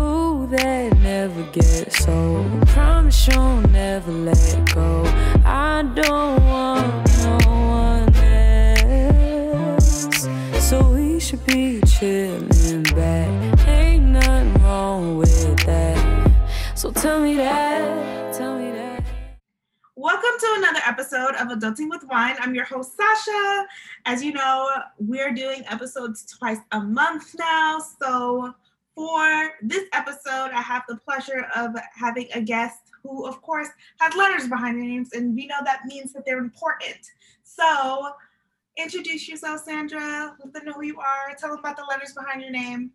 Ooh, that never gets old. Promise you'll never let go. I don't want no one else. So we should be chilling back. Ain't nothing wrong with that. So tell me that. Tell me that. Welcome to another episode of Adulting with Wine. I'm your host, Sasha. As you know, we're doing episodes twice a month now. So, for this episode, I have the pleasure of having a guest who, of course, has letters behind their names, and we know that means that they're important. So, introduce yourself, Sandra. Let them know who you are. Tell them about the letters behind your name.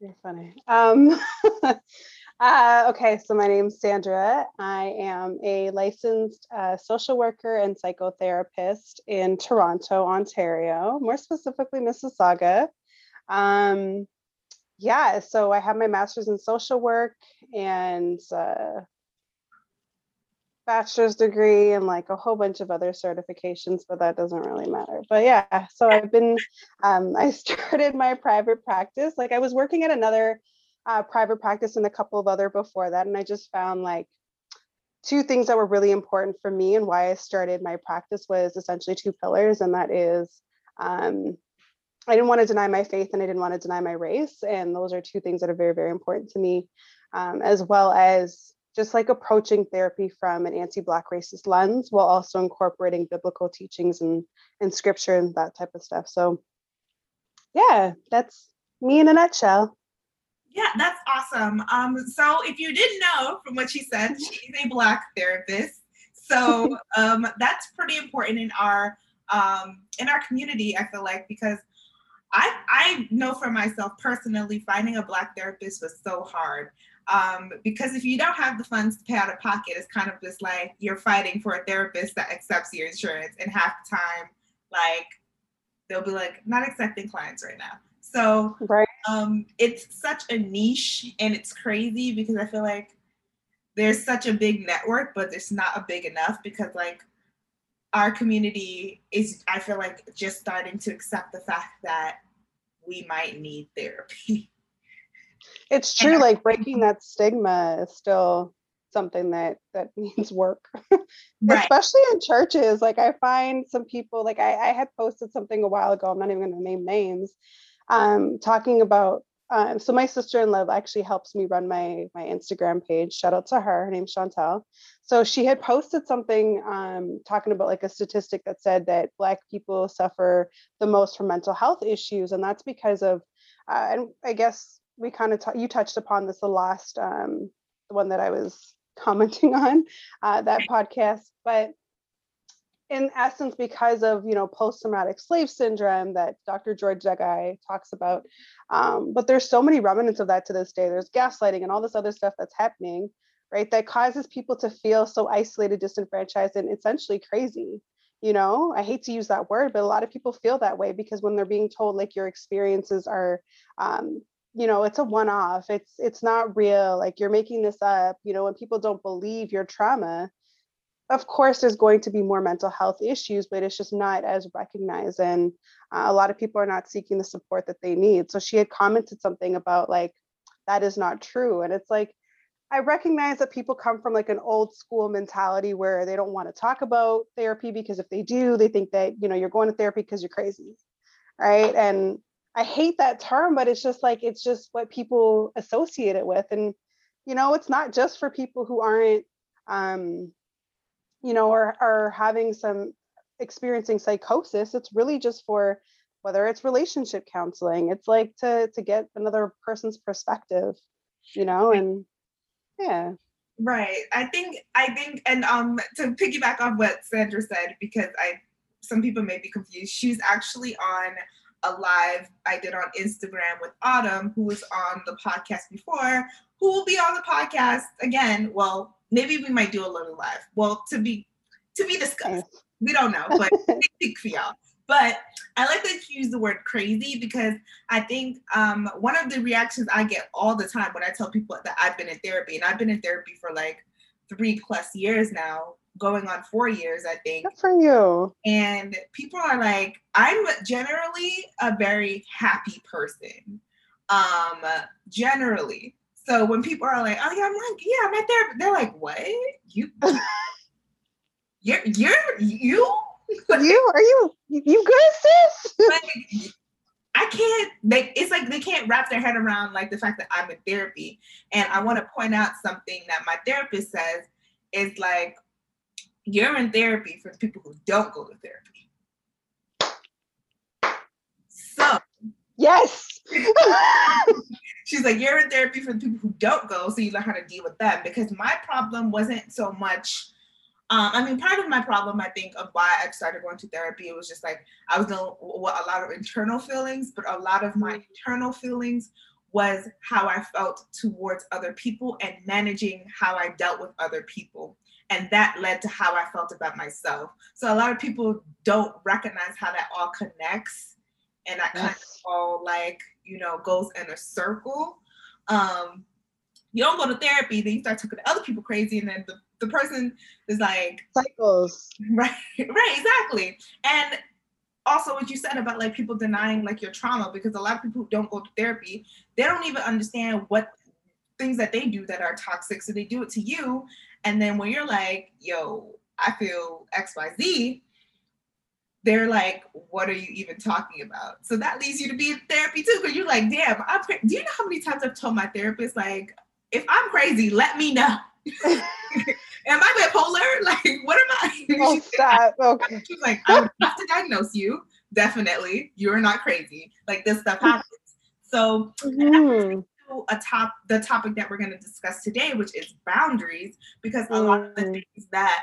You're funny. Um, uh, okay, so my name's Sandra. I am a licensed uh, social worker and psychotherapist in Toronto, Ontario, more specifically Mississauga. Um, yeah, so I have my master's in social work and uh, bachelor's degree and like a whole bunch of other certifications, but that doesn't really matter. But yeah, so I've been, um, I started my private practice. Like I was working at another uh, private practice and a couple of other before that, and I just found like two things that were really important for me and why I started my practice was essentially two pillars, and that is um, I didn't want to deny my faith and I didn't want to deny my race. And those are two things that are very, very important to me, um, as well as just like approaching therapy from an anti-Black racist lens while also incorporating biblical teachings and, and scripture and that type of stuff. So yeah, that's me in a nutshell. Yeah, that's awesome. Um, so if you didn't know from what she said, she's a black therapist. So um, that's pretty important in our um, in our community. I feel like because I I know for myself personally, finding a black therapist was so hard. Um, because if you don't have the funds to pay out of pocket, it's kind of just like you're fighting for a therapist that accepts your insurance, and half the time, like they'll be like not accepting clients right now. So Right. um, it's such a niche, and it's crazy because I feel like there's such a big network, but it's not a big enough because like our community is I feel like just starting to accept the fact that we might need therapy. It's And true, I- like breaking that stigma is still something that that needs work. Right. especially in churches like i find some people like I, I had posted something a while ago i'm not even going to name names um talking about um, so my sister-in-law actually helps me run my my instagram page. Shout out to her her name's chantel. So she had posted something um, talking about like a statistic that said that black people suffer the most from mental health issues and that's because of uh, and i guess we kind of t- you touched upon this the last um, the one that i was commenting on uh, that podcast but in essence because of you know post-traumatic slave syndrome that dr Joy DeGruy talks about. Um, but there's so many remnants of that to this day. There's gaslighting and all this other stuff that's happening right that causes people to feel so isolated disenfranchised and essentially crazy you know? I hate to use that word but a lot of people feel that way because when they're being told like your experiences are um, you know it's a one-off. It's it's not real. Like you're making this up you know when people don't believe your trauma of course there's going to be more mental health issues but it's just not as recognized and uh, a lot of people are not seeking the support that they need. So she had commented something about like that is not true and it's like i recognize that people come from like an old school mentality where they don't want to talk about therapy because if they do they think that you know you're going to therapy because you're crazy right? And i hate that term but it's just like it's just what people associate it with and you know it's not just for people who aren't um you know, or are having some experiencing psychosis, it's really just for whether it's relationship counseling. It's like to to get another person's perspective, you know, and yeah. Right. I think I think and um to piggyback on what Sandra said, because I some people may be confused, she's actually on a live I did on Instagram with Autumn, who was on the podcast before, who will be on the podcast again. Well, maybe we might do a little live. Well, to be to be discussed. We don't know, but speak for y'all. But I like that you use the word crazy because I think um, one of the reactions I get all the time when I tell people that I've been in therapy, and I've been in therapy for like three plus years now, going on four years, I think. Good for you. And people are like, I'm generally a very happy person. um, generally. So when people are like, "Oh yeah," I'm like, "Yeah, I'm at therapy," they're like, "What? You? you're you're you?" you are you you good sis? like, I can't make it's like they can't wrap their head around like the fact that I'm in therapy. And I want to point out something that my therapist says is like you're in therapy for the people who don't go to therapy. So yes. She's like, you're in therapy for the people who don't go, so you learn how to deal with them. Because my problem wasn't so much um, I mean, part of my problem, I think, of why I started going to therapy, it was just like I was dealing with a lot of internal feelings, but a lot of my internal feelings was how I felt towards other people and managing how I dealt with other people. And that led to how I felt about myself. So a lot of people don't recognize how that all connects and that yes. kind of all like, you know, goes in a circle. Um, you don't go to therapy, then you start talking to other people crazy, and then the the person is like cycles. Right, right, exactly. And also what you said about like people denying like your trauma because a lot of people who don't go to therapy, they don't even understand what things that they do that are toxic. So they do it to you. And then when you're like, yo, I feel XYZ, they're like, what are you even talking about? So that leads you to be in therapy too, because you're like, damn, I'm do you know how many times I've told my therapist, like, if I'm crazy, let me know. am I bipolar? Like, what am I? Oh, stop. Okay. She's like, I would have to diagnose you. Definitely. You're not crazy. Like, this stuff happens. So, mm-hmm. a top the topic that we're going to discuss today, which is boundaries, because a mm. lot of the mm. things that,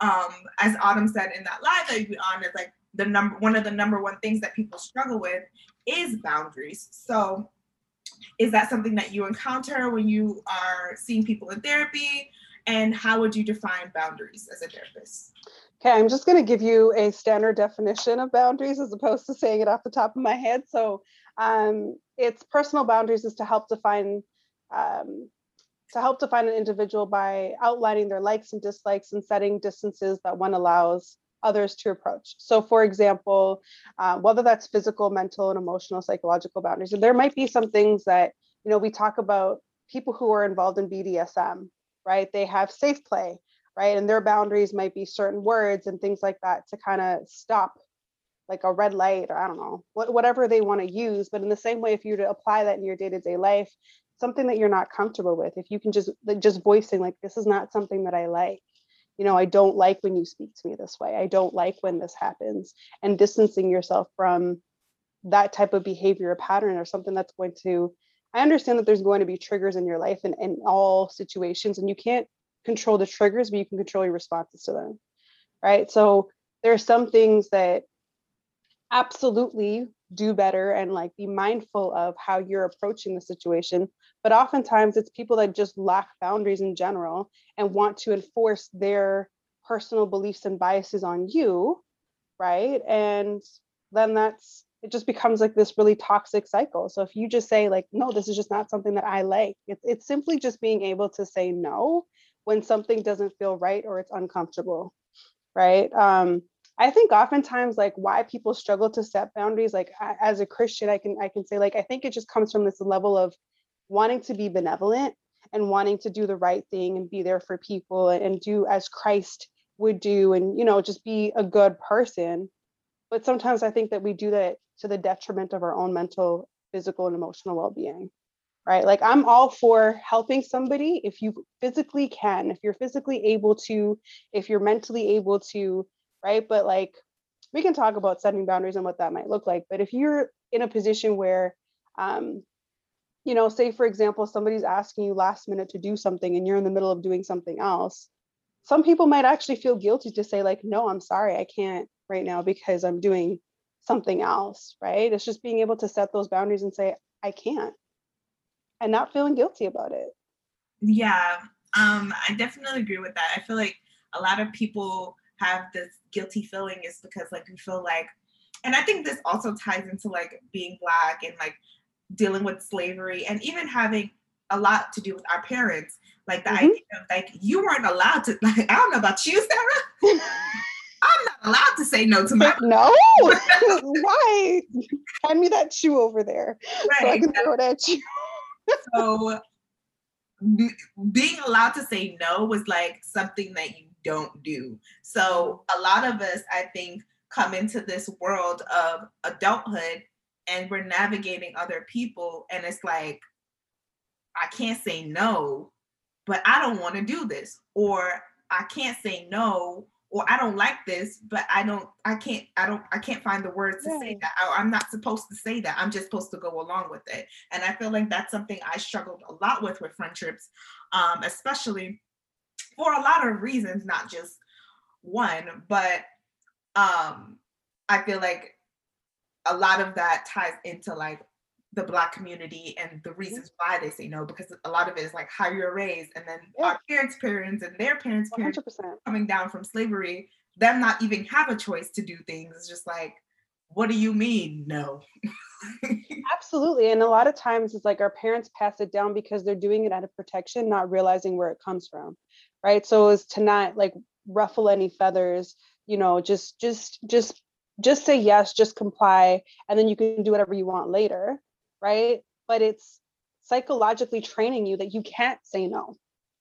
um, as Autumn said in that live that you on, is like the number one of the number one things that people struggle with is boundaries. So, is that something that you encounter when you are seeing people in therapy? and how would you define boundaries as a therapist? Okay, I'm just going to give you a standard definition of boundaries as opposed to saying it off the top of my head. So, um, it's personal boundaries is to help define um, to help define an individual by outlining their likes and dislikes and setting distances that one allows others to approach. So, for example, uh, whether that's physical, mental, and emotional, psychological boundaries, and there might be some things that you know we talk about people who are involved in BDSM right? They have safe play, right? And their boundaries might be certain words and things like that to kind of stop like a red light or I don't know, whatever they want to use. But in the same way, if you were to apply that in your day-to-day life, something that you're not comfortable with, if you can just like just voicing like this is not something that I like. You know, I don't like when you speak to me this way. I don't like when this happens. And distancing yourself from that type of behavior or pattern or something that's going to I understand that there's going to be triggers in your life and in all situations, and you can't control the triggers, but you can control your responses to them. Right. So there are some things that absolutely do better and like be mindful of how you're approaching the situation. But oftentimes it's people that just lack boundaries in general and want to enforce their personal beliefs and biases on you. Right. And then that's it just becomes like this really toxic cycle. So if you just say like, no, this is just not something that I like, it's, it's simply just being able to say no when something doesn't feel right or it's uncomfortable, right? Um, I think oftentimes like why people struggle to set boundaries, like as a Christian, I can I can say like I think it just comes from this level of wanting to be benevolent and wanting to do the right thing and be there for people and do as Christ would do and you know just be a good person. But sometimes i think that we do that to the detriment of our own mental physical and emotional well-being right? Like i'm all for helping somebody if you physically can if you're physically able to if you're mentally able to right but like we can talk about setting boundaries and what that might look like but if you're in a position where um you know say for example somebody's asking you last minute to do something and you're in the middle of doing something else some people might actually feel guilty to say like no i'm sorry i can't right now because I'm doing something else, right? It's just being able to set those boundaries and say, I can't, and not feeling guilty about it. Yeah, um, I definitely agree with that. I feel like a lot of people have this guilty feeling is because like we feel like, and I think this also ties into like being black and like dealing with slavery and even having a lot to do with our parents. Like the mm-hmm. idea of like you weren't allowed to like I don't know about you, Sarah. I'm not allowed to say no to my no. Why? Hand me that shoe over there right. so I can throw it at you. so b- being allowed to say no was like something that you don't do. So a lot of us, I think, come into this world of adulthood and we're navigating other people and it's like I can't say no, but I don't want to do this or I can't say no or I don't like this, but I don't, I can't, I don't, I can't find the words to say that. I, am not supposed to say that. I'm just supposed to go along with it. And I feel like that's something I struggled a lot with with friendships, um, especially for a lot of reasons, not just one, but um, I feel like a lot of that ties into like the black community and the mm-hmm. reasons why they say no because a lot of it is like how you're raised and then yeah. our parents parents and their parents parents 100%. coming down from slavery them not even have a choice to do things it's just like what do you mean no absolutely and a lot of times it's like our parents pass it down because they're doing it out of protection not realizing where it comes from right so as to not like ruffle any feathers you know just just just just say yes just comply and then you can do whatever you want later right? But it's psychologically training you that you can't say no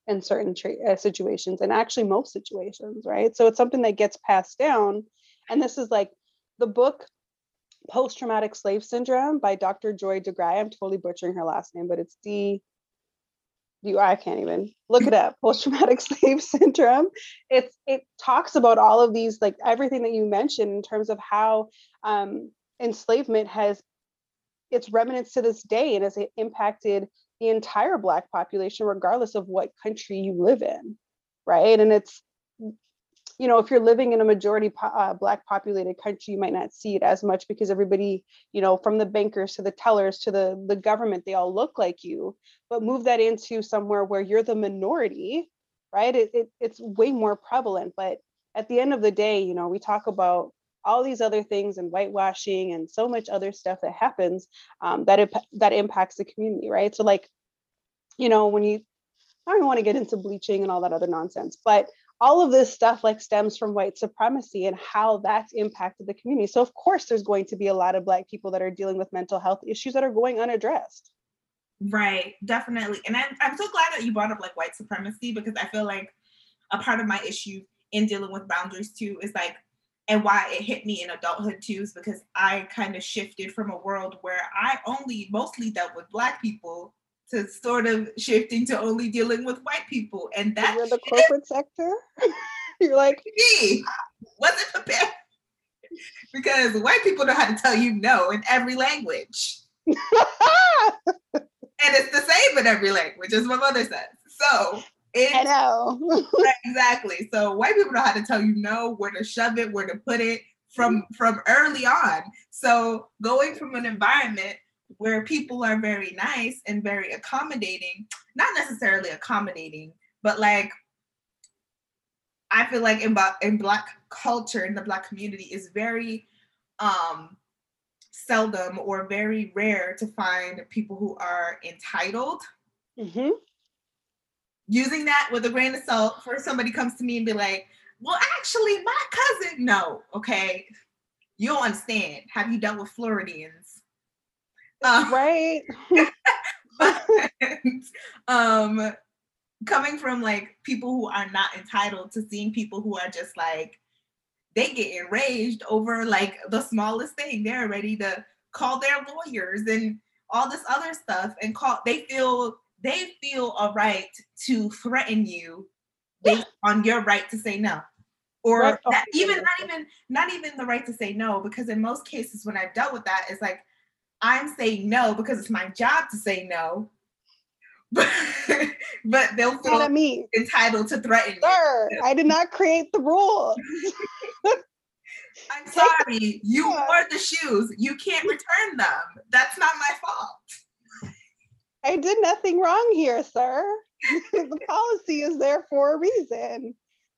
in certain tra- uh, situations and actually most situations, right? So it's something that gets passed down. And this is like the book Post Traumatic Slave Syndrome by Dr. Joy DeGruy. I'm totally butchering her last name, but it's D. You, I can't even look it up. Post traumatic slave syndrome. It's it talks about all of these, like everything that you mentioned in terms of how um, enslavement has its remnants to this day and has impacted the entire black population regardless of what country you live in right and it's you know if you're living in a majority po- uh, black populated country you might not see it as much because everybody you know from the bankers to the tellers to the the government they all look like you. But move that into somewhere where you're the minority right? It, it it's way more prevalent. But at the end of the day you know we talk about all these other things and whitewashing and so much other stuff that happens um, that it, that impacts the community, right? So like, you know, when you, I don't want to get into bleaching and all that other nonsense, but all of this stuff like stems from white supremacy and how that's impacted the community. So of course, there's going to be a lot of Black people that are dealing with mental health issues that are going unaddressed. Right, definitely. And I'm, I'm so glad that you brought up like white supremacy because I feel like a part of my issue in dealing with boundaries too is like and why it hit me in adulthood too is because I kind of shifted from a world where I only mostly dealt with black people to sort of shifting to only dealing with white people. And that you're the corporate sector. you're like me wasn't prepared because white people know how to tell you no in every language. and it's the same in every language, as my mother says. So it's, I know. exactly. So white people know how to tell you no, where to shove it, where to put it from from early on. So going from an environment where people are very nice and very accommodating, not necessarily accommodating, but like I feel like in, in black culture in the black community is very um seldom or very rare to find people who are entitled. Mm-hmm using that with a grain of salt for somebody comes to me and be like, well, actually, my cousin, no, okay. You don't understand. Have you dealt with Floridians? Uh, right. um, coming from like people who are not entitled to seeing people who are just like they get enraged over like the smallest thing. They're ready to call their lawyers and all this other stuff and call they feel they feel a right to threaten you based on your right to say no or right. that, even not even not even the right to say no because in most cases when i've dealt with that it's like i'm saying no because it's my job to say no but, but they'll feel me. entitled to threaten Sir, you. I did not create the rules. I'm sorry, you wore the shoes. You can't return them. That's not my fault. I did nothing wrong here, sir. the policy is there for a reason.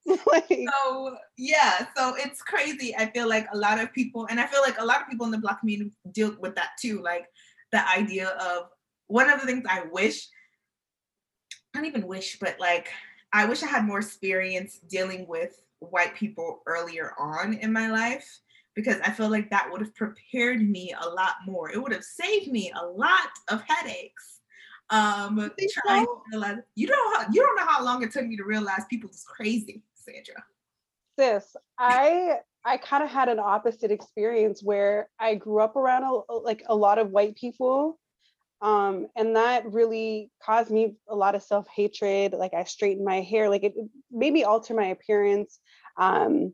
like, so yeah, so it's crazy. I feel like a lot of people, and I feel like a lot of people in the black community deal with that too. Like the idea of one of the things I wish, I don't even wish, but like I wish I had more experience dealing with white people earlier on in my life because I feel like that would have prepared me a lot more. It would have saved me a lot of headaches. Um, trying so? to realize you don't you don't know how long it took me to realize people was crazy, Sandra. Sis, I I kind of had an opposite experience where I grew up around a, like a lot of white people um, and that really caused me a lot of self-hatred like i straightened my hair like it, made me alter my appearance um,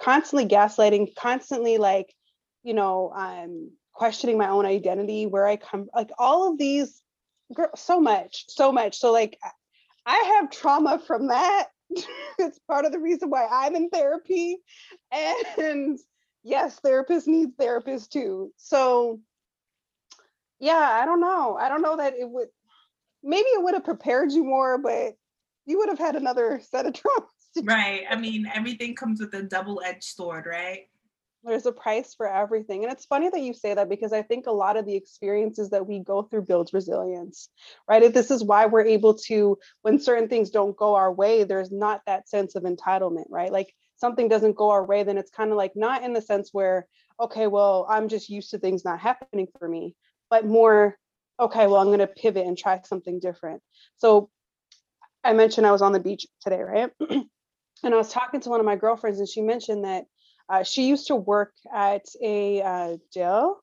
constantly gaslighting constantly like you know um, questioning my own identity where i come like all of these so much so much so like i have trauma from that it's part of the reason why i'm in therapy and yes therapists need therapists too so yeah, I don't know. I don't know that it would maybe it would have prepared you more, but you would have had another set of traumas. Right. I mean, everything comes with a double-edged sword, right? There's a price for everything. And it's funny that you say that because I think a lot of the experiences that we go through builds resilience, right? This is why we're able to, when certain things don't go our way, there's not that sense of entitlement, right? Like something doesn't go our way, then it's kind of like not in the sense where, okay, well, I'm just used to things not happening for me but more, okay, well, I'm going to pivot and try something different. So I mentioned I was on the beach today, right? and I was talking to one of my girlfriends, and she mentioned that uh, she used to work at a uh, jail.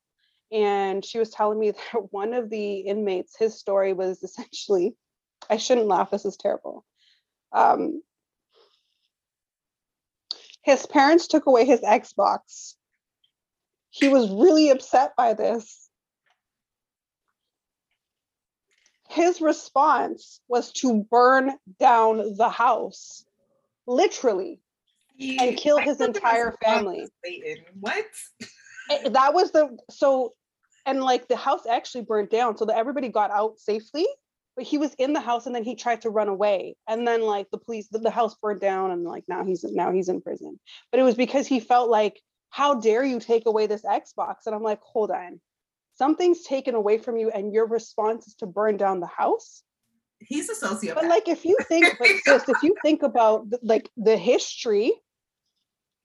And she was telling me that one of the inmates, his story was essentially, I shouldn't laugh, this is terrible. Um, his parents took away his Xbox. He was really upset by this his response was to burn down the house, literally, he, and kill his entire family. Satan. What? Eh, that was the so, and like the house actually burned down, so that everybody got out safely. But he was in the house, and then he tried to run away, and then like the police, the, the house burned down, and like now he's now he's in prison. But it was because he felt like, how dare you take away this Xbox? And I'm like, hold on, something's taken away from you and your response is to burn down the house he's a sociopath. But like if you think but just if you think about like the history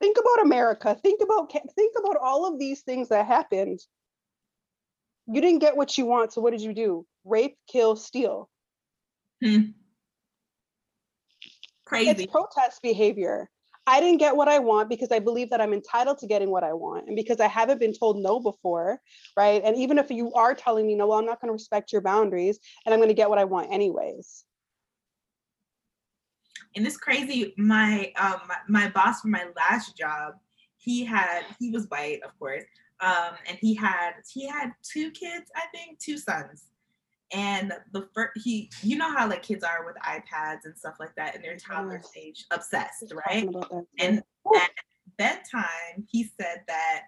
think about america think about think about all of these things that happened. You didn't get what you want so what did you do? Rape kill steal. Hmm. crazy. it's protest behavior I didn't get what I want because I believe that I'm entitled to getting what I want and because I haven't been told no before, right? And even if you are telling me no, well, I'm not going to respect your boundaries and I'm going to get what I want anyways. And it's crazy. My um my boss for my last job, he had he was white, of course, um, and he had he had two kids, I think, two sons and the first he you know how like kids are with ipads and stuff like that in their toddler stage obsessed right? and at bedtime he said that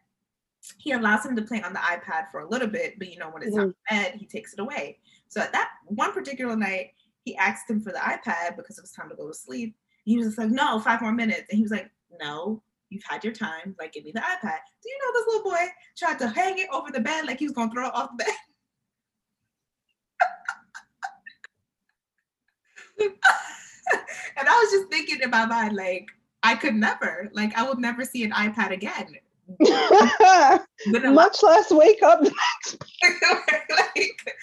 he allows him to play on the ipad for a little bit but you know when it's mm-hmm. time bed he takes it away. So at that one particular night he asked him for the ipad because it was time to go to sleep. He was just like no five more minutes. And he was like no you've had your time. Like give me the ipad. Do you know this little boy tried to hang it over the bed like he was gonna throw it off the bed and I was just thinking in my mind, like, I could never, like, I would never see an iPad again. Much less wake up like,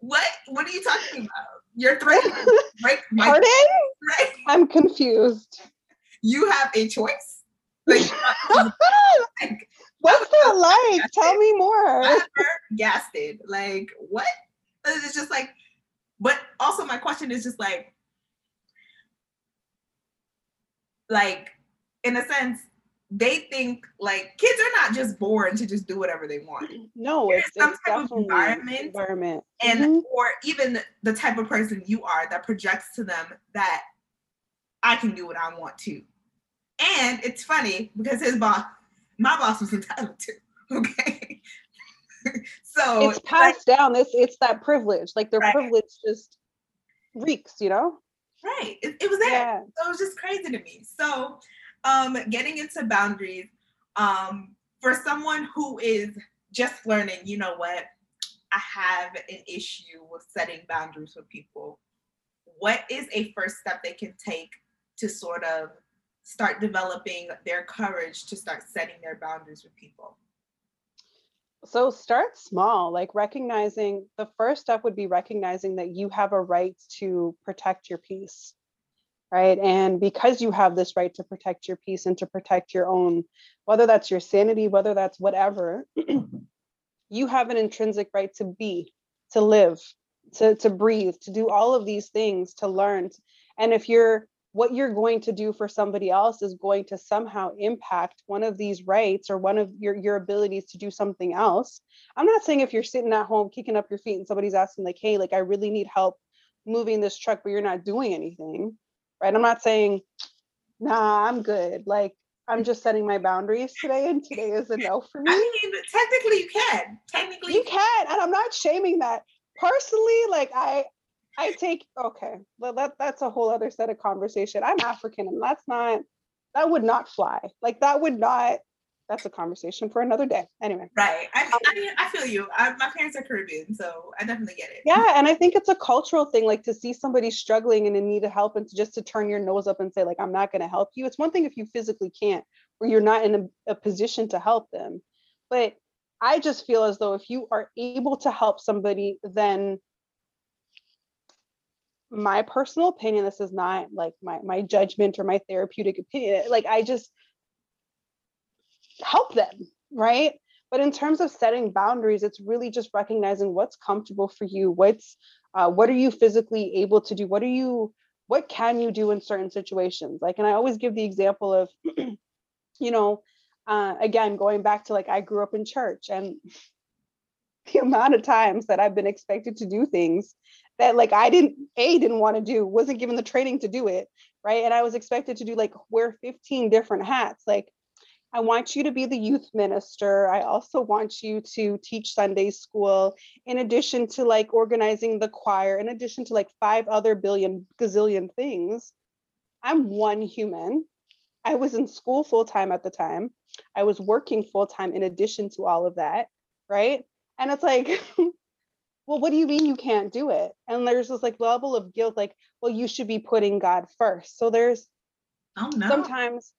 what? What are you talking about? You're threatening break my Pardon? Right? I'm confused. You have a choice. Like, like What's that like? Tell me more. Gasted. Like, what? It's just like, but also my question is just like, like in a sense they think like kids are not just born to just do whatever they want. No, There's it's some type of environment, environment, and mm-hmm. or even the type of person you are that projects to them that I can do what I want to. And it's funny because his boss, my boss was entitled to. Okay. so it's passed like, down. It's it's that privilege. Like their right. privilege just reeks, you know? Right. It, it was there. Yeah. So it was just crazy to me. So um getting into boundaries, um, for someone who is just learning, you know what, I have an issue with setting boundaries with people. What is a first step they can take to sort of start developing their courage to start setting their boundaries with people? So start small, like recognizing the first step would be recognizing that you have a right to protect your peace. Right. And because you have this right to protect your peace and to protect your own, whether that's your sanity, whether that's whatever, you have an intrinsic right to be, to live, to, to breathe, to do all of these things, to learn. And if you're what you're going to do for somebody else is going to somehow impact one of these rights or one of your, your abilities to do something else. I'm not saying if you're sitting at home kicking up your feet and somebody's asking, like, hey, like I really need help moving this truck, but you're not doing anything. Right. I'm not saying, nah, I'm good. Like I'm just setting my boundaries today, and today is a no for me. I mean, technically you can. Technically you can, and I'm not shaming that. Personally, like I I take okay. Well, that that's a whole other set of conversation. I'm African, and that's not that would not fly. Like that would not. That's a conversation for another day. Anyway. Right. I, um, I mean, I feel you. I, my parents are Caribbean, so I definitely get it. Yeah, and I think it's a cultural thing. Like to see somebody struggling and in need of help, and to just to turn your nose up and say like, "I'm not going to help you." It's one thing if you physically can't, or you're not in a, a position to help them, but I just feel as though if you are able to help somebody, then my personal opinion this is not like my my judgment or my therapeutic opinion like i just help them right? But in terms of setting boundaries it's really just recognizing what's comfortable for you what's uh, what are you physically able to do? What are you what can you do in certain situations? Like and i always give the example of you know uh, again going back to like i grew up in church and the amount of times that i've been expected to do things that like I didn't a didn't want to do, wasn't given the training to do it, right? And I was expected to do like wear 15 different hats. Like I want you to be the youth minister. I also want you to teach Sunday school in addition to like organizing the choir, in addition to like five other billion gazillion things. I'm one human. I was in school full time at the time. I was working full time in addition to all of that, right? And it's like well, what do you mean you can't do it? And there's this like level of guilt, like, well, you should be putting God first. So there's oh, no. sometimes,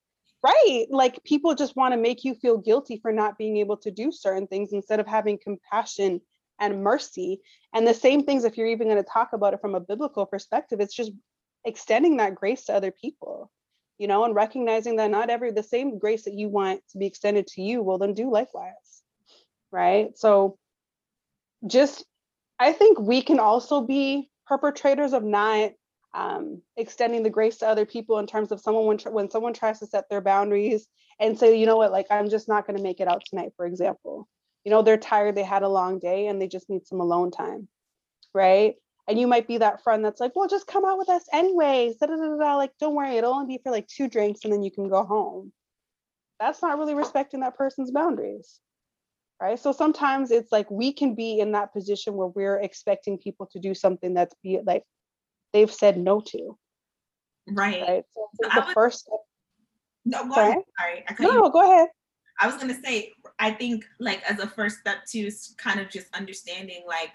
right? Like people just want to make you feel guilty for not being able to do certain things instead of having compassion and mercy. And the same things, if you're even going to talk about it from a biblical perspective, it's just extending that grace to other people, you know, and recognizing that not every the same grace that you want to be extended to you, will then do likewise. Right. So just I think we can also be perpetrators of not um, extending the grace to other people in terms of someone when, when someone tries to set their boundaries and say, you know what, like I'm just not going to make it out tonight, for example. You know, they're tired, they had a long day, and they just need some alone time, right? And you might be that friend that's like, well, just come out with us anyways. Da, da, da, da. Like, don't worry, it'll only be for like two drinks and then you can go home. That's not really respecting that person's boundaries right? So sometimes it's like we can be in that position where we're expecting people to do something that's be like they've said no to right, right? So the would, first step, no go sorry? ahead. Sorry I no, no go ahead. I was going to say i think like as a first step to kind of just understanding like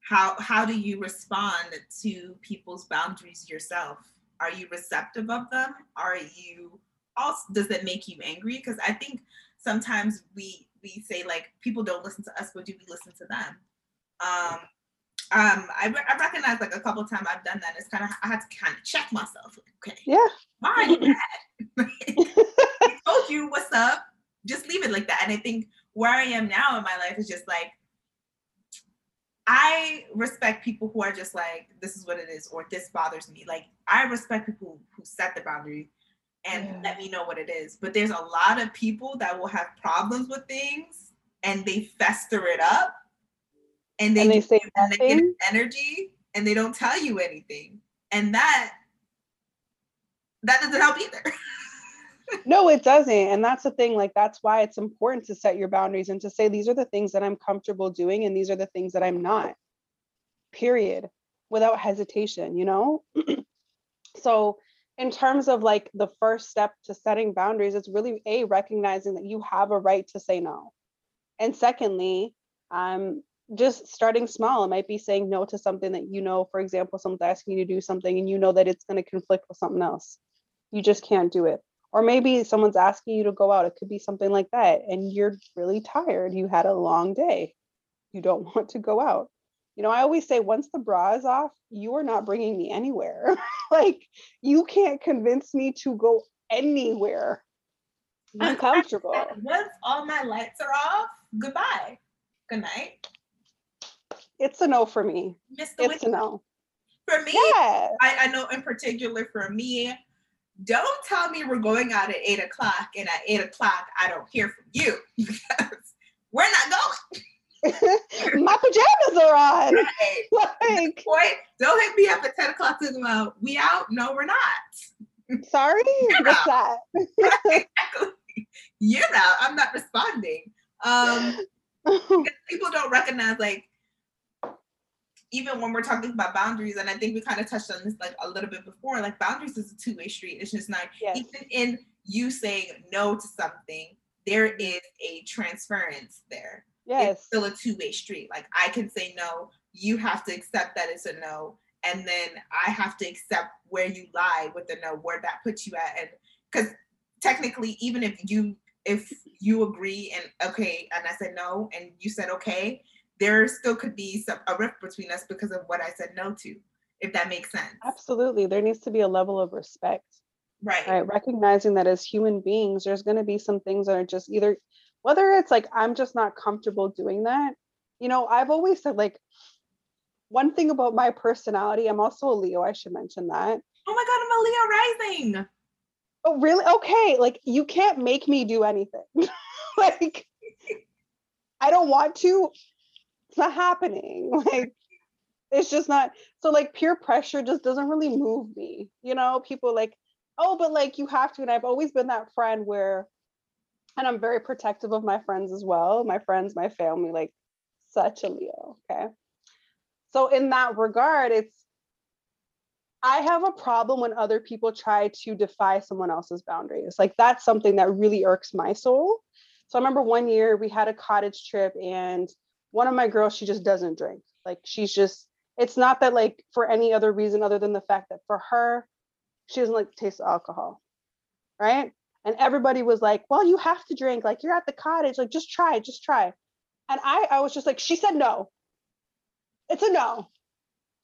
how how do you respond to people's boundaries yourself? Are you receptive of them? Are you also does that make you angry? Because i think sometimes we we say like people don't listen to us, but do we listen to them? Um, um, I, re- I recognize like a couple times I've done that. It's kind of I had to kind of check myself. Like, okay, yeah, why are you mad? I told you what's up. Just leave it like that. And I think where I am now in my life is just like I respect people who are just like, this is what it is, or this bothers me. Like I respect people who set the boundary and yeah. let me know what it is. But there's a lot of people that will have problems with things and they fester it up and they, and they say negative energy and they don't tell you anything. And that that doesn't help either. no, it doesn't. And that's the thing. Like, that's why it's important to set your boundaries and to say, these are the things that I'm comfortable doing, and these are the things that I'm not, period, without hesitation, you know? so, in terms of like the first step to setting boundaries, it's really a recognizing that you have a right to say no. And secondly, um, just starting small. It might be saying no to something that you know, for example, someone's asking you to do something and you know that it's going to conflict with something else. You just can't do it. Or maybe someone's asking you to go out. It could be something like that. And you're really tired. You had a long day. You don't want to go out. You know, I always say once the bra is off, you are not bringing me anywhere. like you can't convince me to go anywhere. I'm. Once all my lights are off, goodbye. Good night. It's a no for me. It's a no. For me, Yeah. I, I know in particular for me, don't tell me we're going out at eight o'clock and at eight o'clock I don't hear from you because we're not going. My pajamas are on. Right. Like, Boy, don't hit me up at 10 o'clock about we out. No, we're not. sorry, what's that? Exactly. You're out. I'm not responding. Um, people don't recognize like even when we're talking about boundaries, and I think we kind of touched on this like a little bit before, like boundaries is a two-way street. It's just not Yes. even in you saying no to something, there is a transference there. It's yes. still a two-way street. Like I can say no, you have to accept that it's a no, and then I have to accept where you lie with the no, where that puts you at. And because technically, even if you if you agree and okay, and I said no, and you said okay, there still could be some a rift between us because of what I said no to, if that makes sense. Absolutely. There needs to be a level of respect. Right. right recognizing that as human beings there's going to be some things that are just either whether it's like i'm just not comfortable doing that you know i've always said like one thing about my personality i'm also a leo i should mention that. Oh my god, I'm a Leo rising. oh really? Okay like you can't make me do anything. Like i don't want to. It's not happening. Like it's just not so like peer pressure just doesn't really move me you know? People like oh but like you have to and i've always been that friend where and i'm very protective of my friends as well. My friends my family like such a leo okay? So in that regard it's i have a problem when other people try to defy someone else's boundaries. Like that's something that really irks my soul. So i remember one year we had a cottage trip and one of my girls she just doesn't drink. Like she's just it's not that like for any other reason other than the fact that for her she doesn't like taste alcohol right and everybody was like well you have to drink like you're at the cottage like just try just try. And i i was just like she said no. It's a no.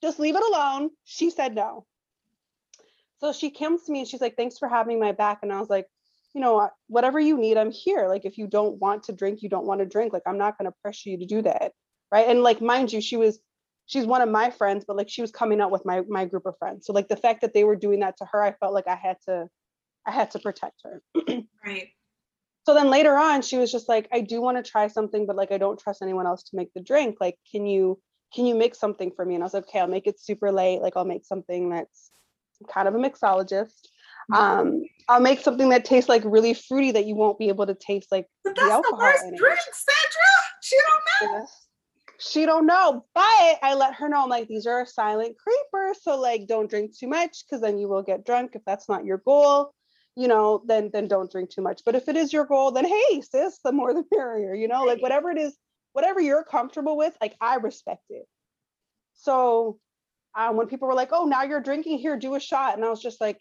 Just leave it alone. She said no. So she comes to me and she's like thanks for having my back. And i was like you know what, whatever you need i'm here. Like if you don't want to drink you don't want to drink. Like i'm not going to pressure you to do that. Right? And like mind you she was she's one of my friends but like she was coming out with my my group of friends. So like the fact that they were doing that to her i felt like i had to i had to protect her Right. so then later on she was just like i do want to try something but like i don't trust anyone else to make the drink like can you can you make something for me and i was like okay i'll make it super late like i'll make something that's I'm kind of a mixologist um i'll make something that tastes like really fruity that you won't be able to taste like But the that's the alcohol worst in it. drink, Sandra. She don't know. She don't know, but I let her know I'm like these are silent creepers, so like don't drink too much because then you will get drunk. If that's not your goal, you know, then then don't drink too much. But if it is your goal, then hey, sis, the more the merrier. You know, like whatever it is, whatever you're comfortable with, like I respect it. So um, when people were like, "Oh, now you're drinking here, do a shot," and I was just like,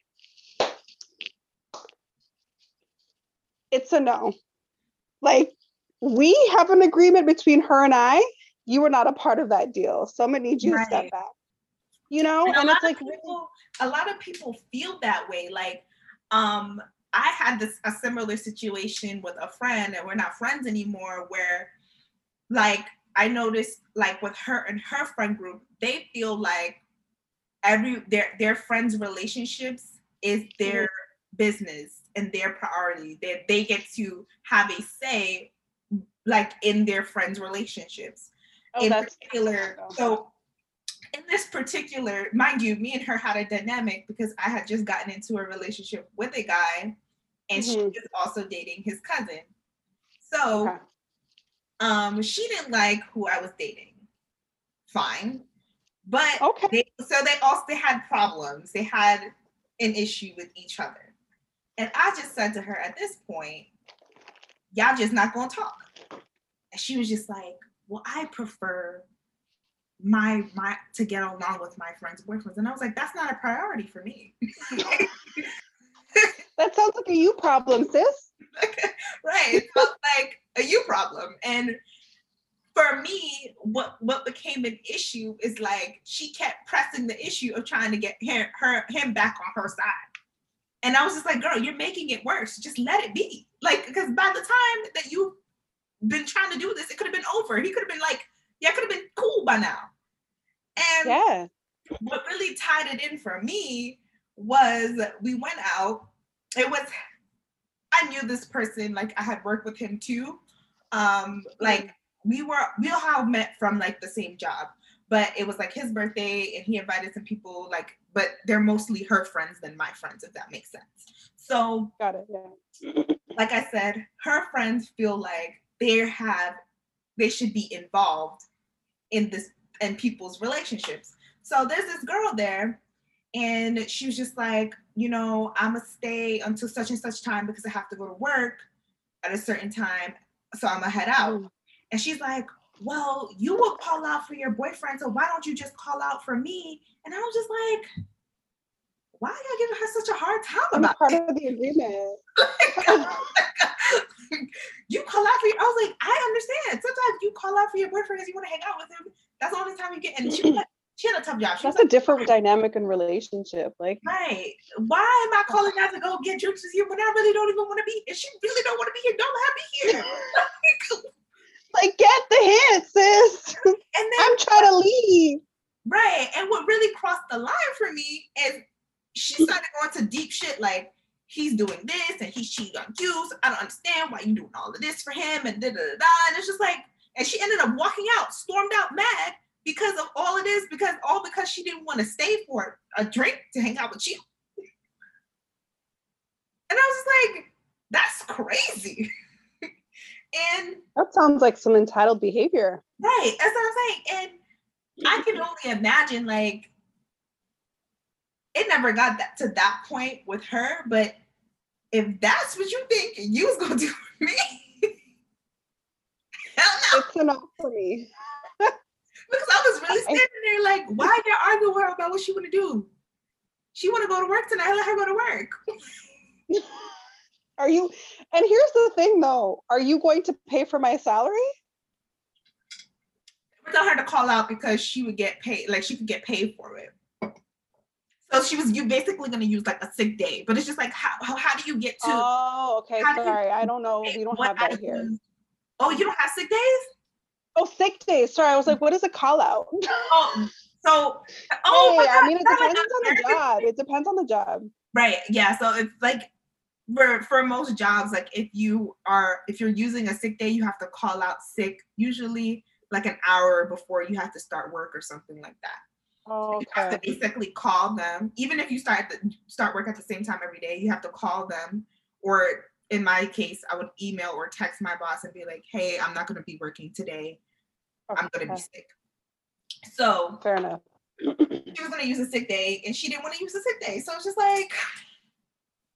"It's a no." Like we have an agreement between her and I. You were not a part of that deal, so I'm gonna need you to step back. You know, And and it's like people, a lot of people feel that way. Like, um, I had this a similar situation with a friend, and we're not friends anymore. Where, like, I noticed, like, with her and her friend group, they feel like every their their friends' relationships is their business and their priority. That they get to have a say, like, in their friends' relationships oh, in particular. So in this particular, mind you, me and her had a dynamic because I had just gotten into a relationship with a guy, and she Mhm. was also dating his cousin. So Okay. um she didn't like who I was dating. Fine. But okay. they, so they also they had problems. They had an issue with each other. And I just said to her at this point, y'all just not gonna talk. And she was just like, Well, I prefer my my to get along with my friends' boyfriends. And I was like, that's not a priority for me. that sounds like a you problem, sis. right. It like a you problem. And for me, what what became an issue is like she kept pressing the issue of trying to get her, her him back on her side. And I was just like, girl, you're making it worse. Just let it be. Like, because by the time that you've been trying to do this, it could have been over. He could have been like, yeah, could have been cool by now. And yeah. what really tied it in for me was we went out. It was I knew this person, like I had worked with him too. Um, like we were we all have met from like the same job, but it was like his birthday and he invited some people, like, but they're mostly her friends than my friends, if that makes sense. So got it. Yeah. like I said, her friends feel like they have they should be involved in this and people's relationships. So there's this girl there, and she was just like, you know, I'm gonna stay until such and such time because I have to go to work at a certain time. So I'm gonna head out. Mm. And she's like, well, you will call out for your boyfriend, so why don't you just call out for me? And I was just like, why are you giving her such a hard time I'm about part it? of the agreement? you call out for your, I was like, I understand. Sometimes you call out for your boyfriend because you want to hang out with him. That's the only time you get. And she, she had a tough job. She That's a like, different dynamic in relationship. Like, right? Why am I calling out to go get drinks you when I really don't even want to be? If she really don't want to be here, don't have me here. like, get the hint, sis. And then I'm trying to leave. Right. And what really crossed the line for me is she started going to deep shit like he's doing this and he's cheating on you. So I don't understand why you doing all of this for him and da da da. And it's just like, and she ended up walking out, stormed out mad because of all of this, because all because she didn't want to stay for a drink to hang out with you. And I was like, that's crazy. and that sounds like some entitled behavior. Right. That's what I'm saying. And I can only imagine like it never got that to that point with her, but if that's what you think you was gonna do for me, hell no. It's enough for me. because I was really standing there like, why are you arguing with her about what she wanna do? She wanna go to work tonight, I let her go to work. are you and here's the thing though, are you going to pay for my salary? We tell her to call out because she would get paid, like she could get paid for it. So she was you basically going to use like a sick day, but it's just like how how, how do you get to? Oh, okay. Sorry, I don't know. We don't have that here. Oh, you don't have sick days? Oh, sick days. Sorry, I was like, what is a call out? oh, so oh, hey, I mean, it depends on the job. It depends on the job. Right. Yeah. So it's like for for most jobs, like if you are if you're using a sick day, you have to call out sick usually like an hour before you have to start work or something like that. Oh, okay. You have to basically call them, even if you start the, start work at the same time every day. You have to call them, or in my case, I would email or text my boss and be like, "Hey, I'm not going to be working today. Okay. I'm going to be sick." So fair enough. she was going to use a sick day, and she didn't want to use a sick day. So it's just like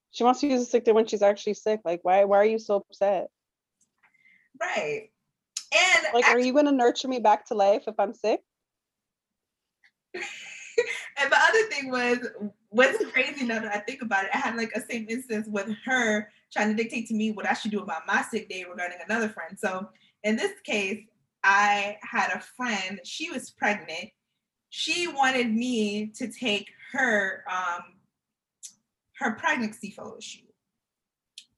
she wants to use a sick day when she's actually sick. Like, why? Why are you so upset? Right. And like, actually, are you going to nurture me back to life if I'm sick? and the other thing was what's crazy now that I think about it, I had like a same instance with her trying to dictate to me what I should do about my sick day regarding another friend. So in this case, I had a friend, she was pregnant. She wanted me to take her um her pregnancy photo shoot.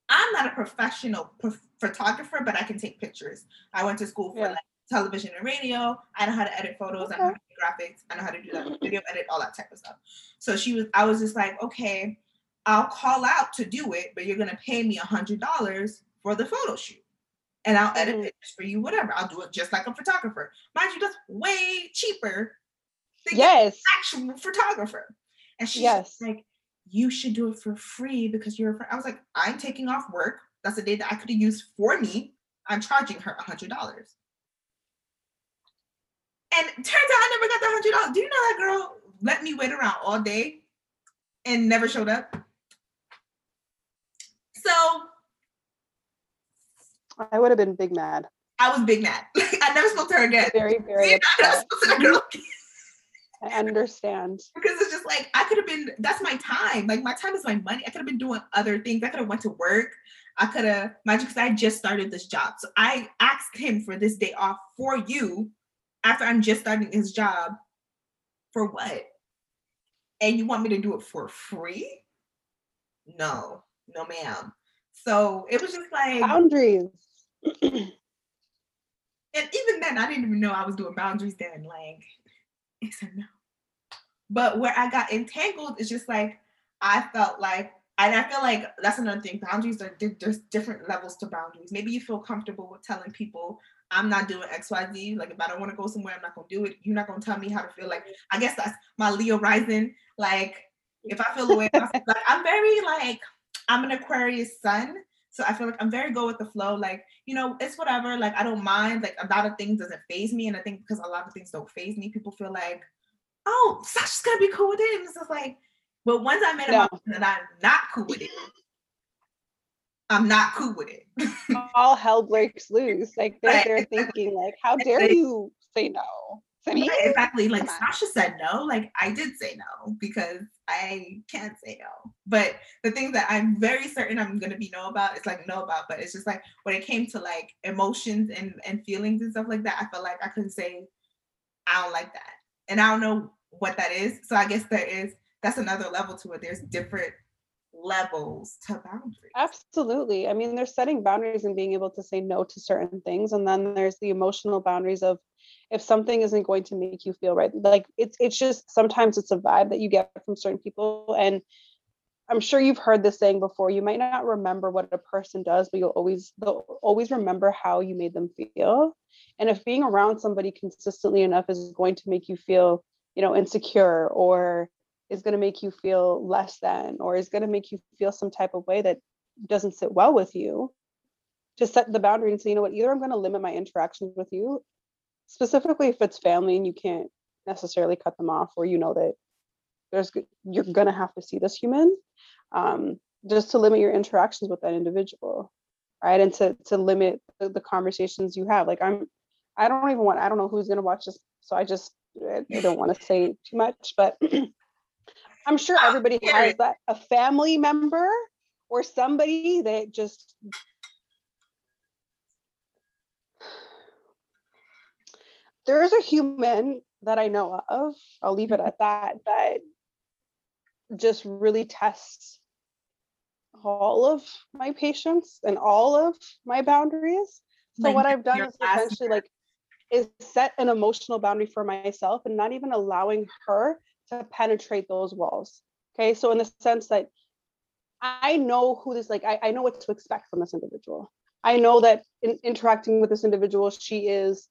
I'm not a professional photographer, but I can take pictures. I went to school for yeah. like television and radio. I know how to edit photos. Okay. I know how to do graphics. I know how to do that video edit, all that type of stuff. So she was, I was just like, okay, I'll call out to do it, but you're gonna pay me a hundred dollars for the photo shoot. And I'll edit mm-hmm. pictures for you, whatever. I'll do it just like a photographer. Mind you, that's way cheaper than yes. actual photographer. And she's yes. like, you should do it for free because you're a friend. I was like, I'm taking off work. That's a day that I could have used for me. I'm charging her a hundred dollars. And turns out I never got the hundred dollars. Do you know that girl let me wait around all day and never showed up? So I would have been big mad. I was big mad. I never spoke to her again. Very, very. I never spoke to that girl. I understand. because it's just like I could have been that's my time. Like my time is my money. I could have been doing other things. I could have went to work. I could have mind because I just started this job. So I asked him for this day off for you after I'm just starting his job. For what? And you want me to do it for free? No, no, ma'am. So it was just like Boundaries. and even then, I didn't even know I was doing boundaries then. Like, I said no. But where I got entangled is just like I felt like, and I feel like that's another thing. Boundaries are there's different levels to boundaries. Maybe you feel comfortable with telling people I'm not doing X, Y, Z. Like if I don't want to go somewhere, I'm not gonna do it. You're not gonna tell me how to feel. Like I guess that's my Leo rising. Like if I feel the way, like I'm very like I'm an Aquarius sun. So I feel like I'm very good with the flow. Like, you know, it's whatever. Like, I don't mind. Like, a lot of things doesn't faze me. And I think because a lot of things don't faze me, people feel like, oh, Sasha's gonna be cool with it. And it's just like, but once I made No. up that I'm not cool with it, I'm not cool with it. All hell breaks loose. Like they're exactly. thinking, like, how dare you say no to me? Right, exactly. Like. Sasha said no. Like I did say no because I can't say no. But the thing that I'm very certain I'm gonna be no about is like no about. But it's just like when it came to like emotions and and feelings and stuff like that, I felt like I couldn't say I don't like that, and I don't know what that is. So I guess there is that's another level to it. There's different levels to boundaries. Absolutely. I mean, there's setting boundaries and being able to say no to certain things. And then there's the emotional boundaries of if something isn't going to make you feel right. Like it's it's just sometimes it's a vibe that you get from certain people. And I'm sure you've heard this saying before. You might not remember what a person does, but you'll always they'll always remember how you made them feel. And if being around somebody consistently enough is going to make you feel, you know, insecure or is going to make you feel less than or is going to make you feel some type of way that doesn't sit well with you. To set the boundary and say you know what? Either i'm going to limit my interactions with you specifically if it's family and you can't necessarily cut them off or you know that there's you're going to have to see this human um, just to limit your interactions with that individual right? And to to limit the, the conversations you have. Like i'm i don't even want i don't know who's going to watch this so i just I don't want to say too much, but I'm sure Oh, everybody has that a family member or somebody that just there's a human that I know of, I'll leave it at that, that just really tests all of my patience and all of my boundaries. So what I've done is essentially like is set an emotional boundary for myself and not even allowing her to penetrate those walls. Okay. So in the sense that I know who this like I, I know what to expect from this individual. I know that in interacting with this individual, she is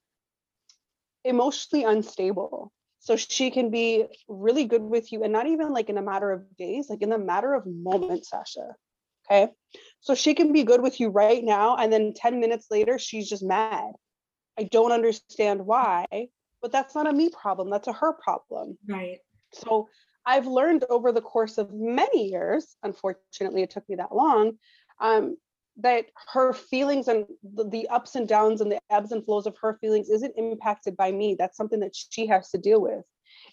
emotionally unstable. So she can be really good with you and not even like in a matter of days, like in a matter of moments, Sasha. Okay. So she can be good with you right now. And then 10 minutes later, she's just mad. I don't understand why, but that's not a me problem. That's a her problem. Right. So I've learned over the course of many years, unfortunately, it took me that long, um, that her feelings and the, the ups and downs and the ebbs and flows of her feelings isn't impacted by me. That's something that she has to deal with.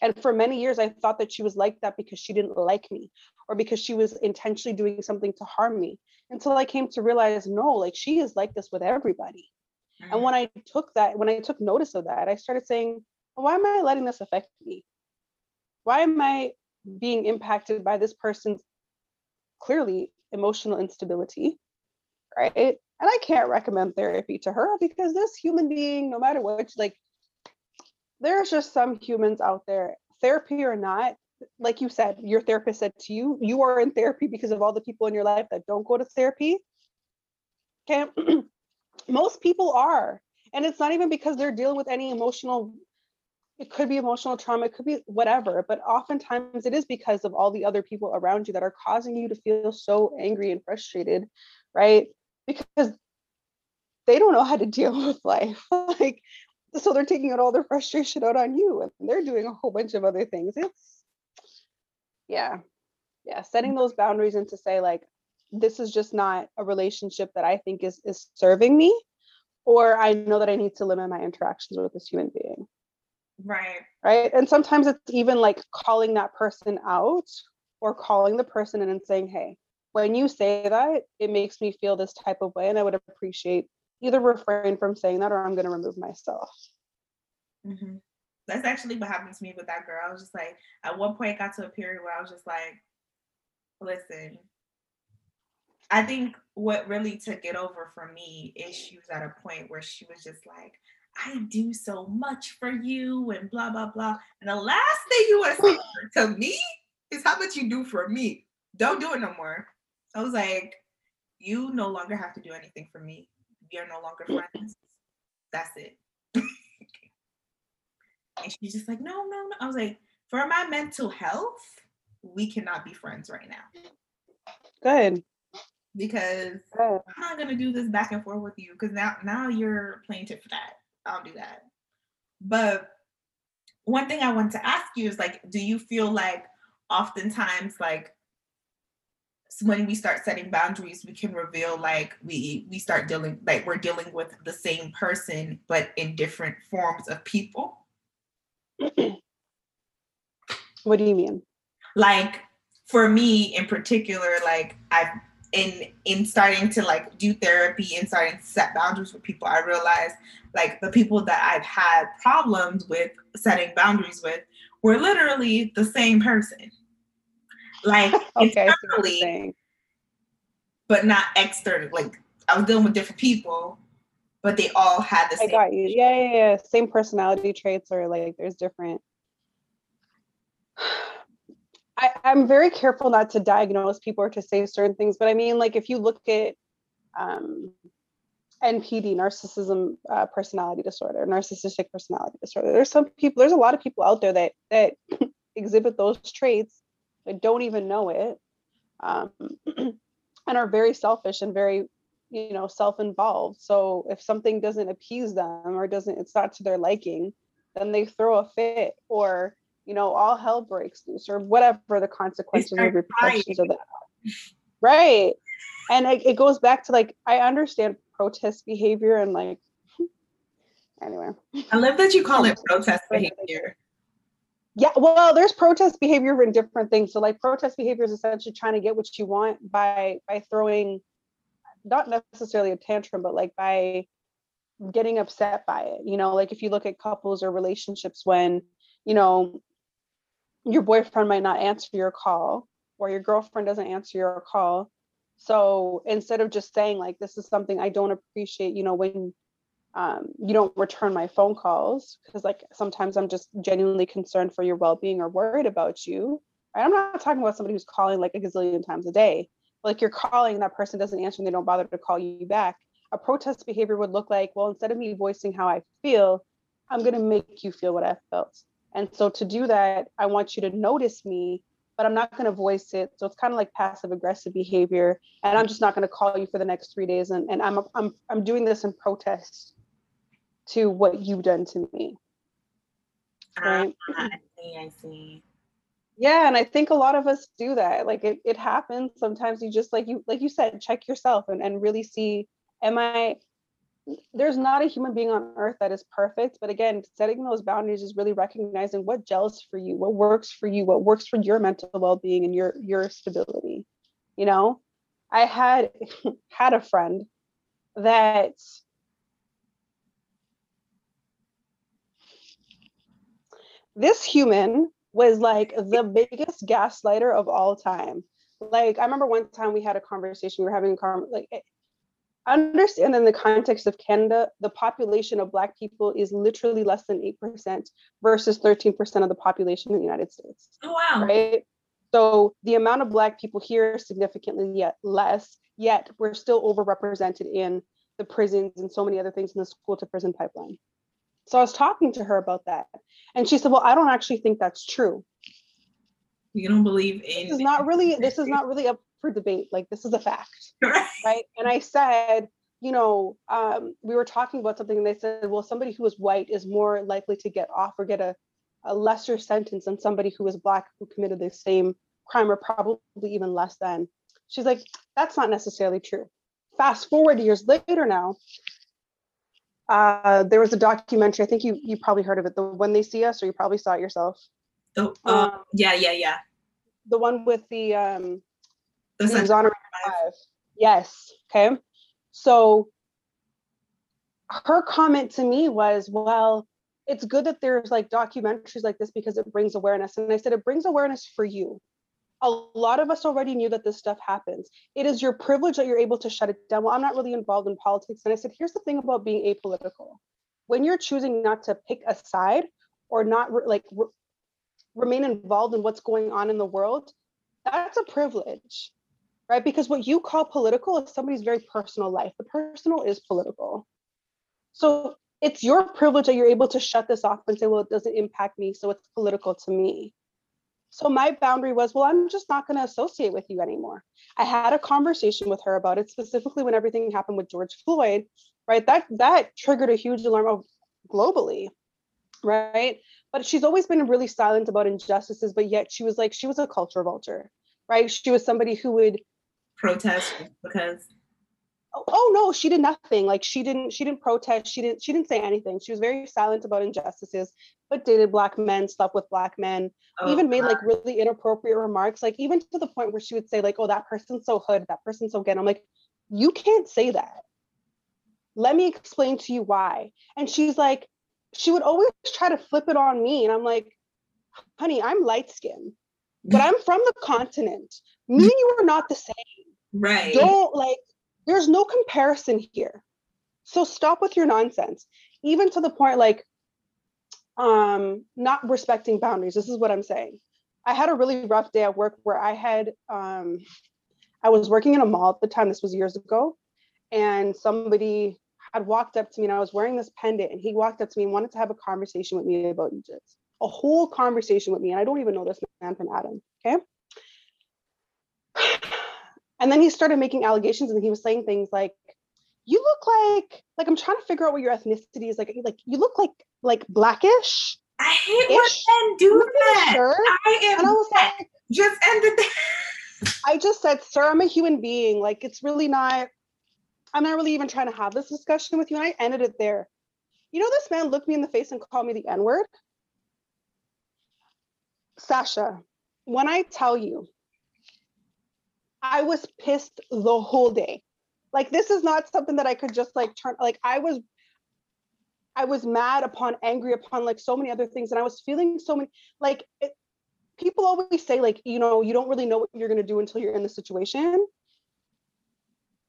And for many years, I thought that she was like that because she didn't like me or because she was intentionally doing something to harm me until I came to realize no, like she is like this with everybody. And when I took that, when I took notice of that, I started saying, why am I letting this affect me? Why am I being impacted by this person's clearly emotional instability? Right. And I can't recommend therapy to her because this human being, no matter what, like, there's just some humans out there, therapy or not, like you said, your therapist said to you, you are in therapy because of all the people in your life that don't go to therapy. Okay. Most people are. And it's not even because they're dealing with any emotional, it could be emotional trauma, it could be whatever, but oftentimes it is because of all the other people around you that are causing you to feel so angry and frustrated, right? Because they don't know how to deal with life. like, so they're taking out all their frustration out on you and they're doing a whole bunch of other things. It's, yeah, yeah, setting those boundaries and to say, like, this is just not a relationship that I think is is serving me, or I know that I need to limit my interactions with this human being. Right. Right. And sometimes it's even like calling that person out or calling the person in and saying, hey, when you say that, it makes me feel this type of way. And I would appreciate either refrain from saying that or I'm going to remove myself. Mm-hmm. That's actually what happened to me with that girl. I was just like, at one point, got to a period where I was just like, listen, I think what really took it over for me is she was at a point where she was just like, I do so much for you and blah, blah, blah. And the last thing you want to say to me is how much you do for me. Don't do it no more. I was like, you no longer have to do anything for me. We are no longer mm. friends. That's it. and she's just like, no, no, no. I was like, for my mental health, we cannot be friends right now. Good. Because Good. I'm not gonna do this back and forth with you because now now you're playing tit for that. I'll do that. But one thing I want to ask you is like, do you feel like oftentimes like when we start setting boundaries, we can reveal like we we start dealing like we're dealing with the same person but in different forms of people. what do you mean? Like for me in particular, like I've in in starting to like do therapy and starting to set boundaries with people, I realized like the people that I've had problems with setting boundaries with were literally the same person. Like okay, internally, but not externally. Like I was dealing with different people, but they all had the same. I got you. Yeah, yeah, yeah. Same personality traits, or like there's different. I, I'm very careful not to diagnose people or to say certain things, but I mean, like if you look at um, NPD, narcissism uh, personality disorder, narcissistic personality disorder, there's some people, there's a lot of people out there that that exhibit those traits that don't even know it, um, and are very selfish and very you know self-involved. So if something doesn't appease them or doesn't it's not to their liking then they throw a fit or you know, all hell breaks loose or whatever the consequences or repercussions of that. Right. And it, it goes back to like, I understand protest behavior and like, anyway. I love that you call it protest behavior. Yeah, well, there's protest behavior in different things. So like protest behavior is essentially trying to get what you want by by throwing not necessarily a tantrum, but like by getting upset by it. You know, like if you look at couples or relationships when, you know, your boyfriend might not answer your call or your girlfriend doesn't answer your call. So instead of just saying like this is something i don't appreciate you know when um, you don't return my phone calls because like sometimes i'm just genuinely concerned for your well-being or worried about you. Right? i'm not talking about somebody who's calling like a gazillion times a day. Like you're calling that person doesn't answer and they don't bother to call you back. A protest behavior would look like well instead of me voicing how i feel i'm going to make you feel what i felt and so to do that, I want you to notice me, but I'm not going to voice it. So it's kind of like passive aggressive behavior. And I'm just not going to call you for the next three days. And, and I'm, I'm, I'm doing this in protest to what you've done to me. Ah, right? I see, I see. Yeah, and I think a lot of us do that. Like it, it happens. Sometimes you just like you like you said, check yourself and, and really see, am I there's not a human being on earth that is perfect but again setting those boundaries is really recognizing what gels for you what works for you what works for your mental well-being and your your stability you know? I had had a friend that this human was like the biggest gaslighter of all time. Like i remember one time we had a conversation we were having a con- like understand in the context of Canada, the population of Black people is literally less than 8% versus 13% of the population in the United States. Oh, wow. Right? So the amount of Black people here is significantly yet less, yet we're still overrepresented in the prisons and so many other things in the school to prison pipeline. So I was talking to her about that. And she said, Well, I don't actually think that's true. You don't believe in this is not really this is not really up for debate. Like this is a fact, right? And I said, you know, um, we were talking about something, and they said, well, somebody who is white is more likely to get off or get a, a lesser sentence than somebody who is black who committed the same crime or probably even less than. She's like, that's not necessarily true. Fast forward years later now, Uh, there was a documentary. I think you you probably heard of it. The When They See Us, or you probably saw it yourself. Oh, uh, um, yeah, yeah, yeah. The one with the um, the, the exonerated five. Yes. Okay. So her comment to me was, well, it's good that there's like documentaries like this because it brings awareness. And I said, it brings awareness for you. A lot of us already knew that this stuff happens. It is your privilege that you're able to shut it down. Well, I'm not really involved in politics. And I said, here's the thing about being apolitical. When you're choosing not to pick a side or not re- like re- remain involved in what's going on in the world, that's a privilege, right? Because what you call political is somebody's very personal life. The personal is political. So it's your privilege that you're able to shut this off and say, well, it doesn't impact me, so it's political to me. So my boundary was, well, I'm just not going to associate with you anymore. I had a conversation with her about it, specifically when everything happened with George Floyd, right? That that triggered a huge alarm globally, right? But she's always been really silent about injustices, but yet she was like, she was a culture vulture, right? She was somebody who would protest because oh no she did nothing. Like she didn't she didn't protest. She didn't she didn't say anything. She was very silent about injustices but dated black men slept with black men oh, even made like really inappropriate remarks. Like even to the point where she would say like oh that person's so hood that person's so good i'm like you can't say that. Let me explain to you why. And she's like she would always try to flip it on me and i'm like honey i'm light skinned but i'm from the continent. Me and you are not the same right don't like there's no comparison here. So stop with your nonsense. Even to the point like um not respecting boundaries. This is what I'm saying. I had a really rough day at work where I had um I was working in a mall at the time, this was years ago, and somebody had walked up to me and I was wearing this pendant and he walked up to me and wanted to have a conversation with me about Egypt. A whole conversation with me. And I don't even know this man from Adam. Okay. And then he started making allegations and he was saying things like, you look like like I'm trying to figure out what your ethnicity is like like you look like like blackish. I hate when men do that. Sure. I am and I was like, just ended I just said, sir, I'm a human being. Like it's really not, I'm not really even trying to have this discussion with you. And I ended it there. You know, this man looked me in the face and called me the N-word. Sasha, when I tell you I was pissed the whole day. Like this is not something that I could just like turn like I was I was mad upon angry upon like so many other things and I was feeling so many like it, people always say like you know you don't really know what you're going to do until you're in the situation.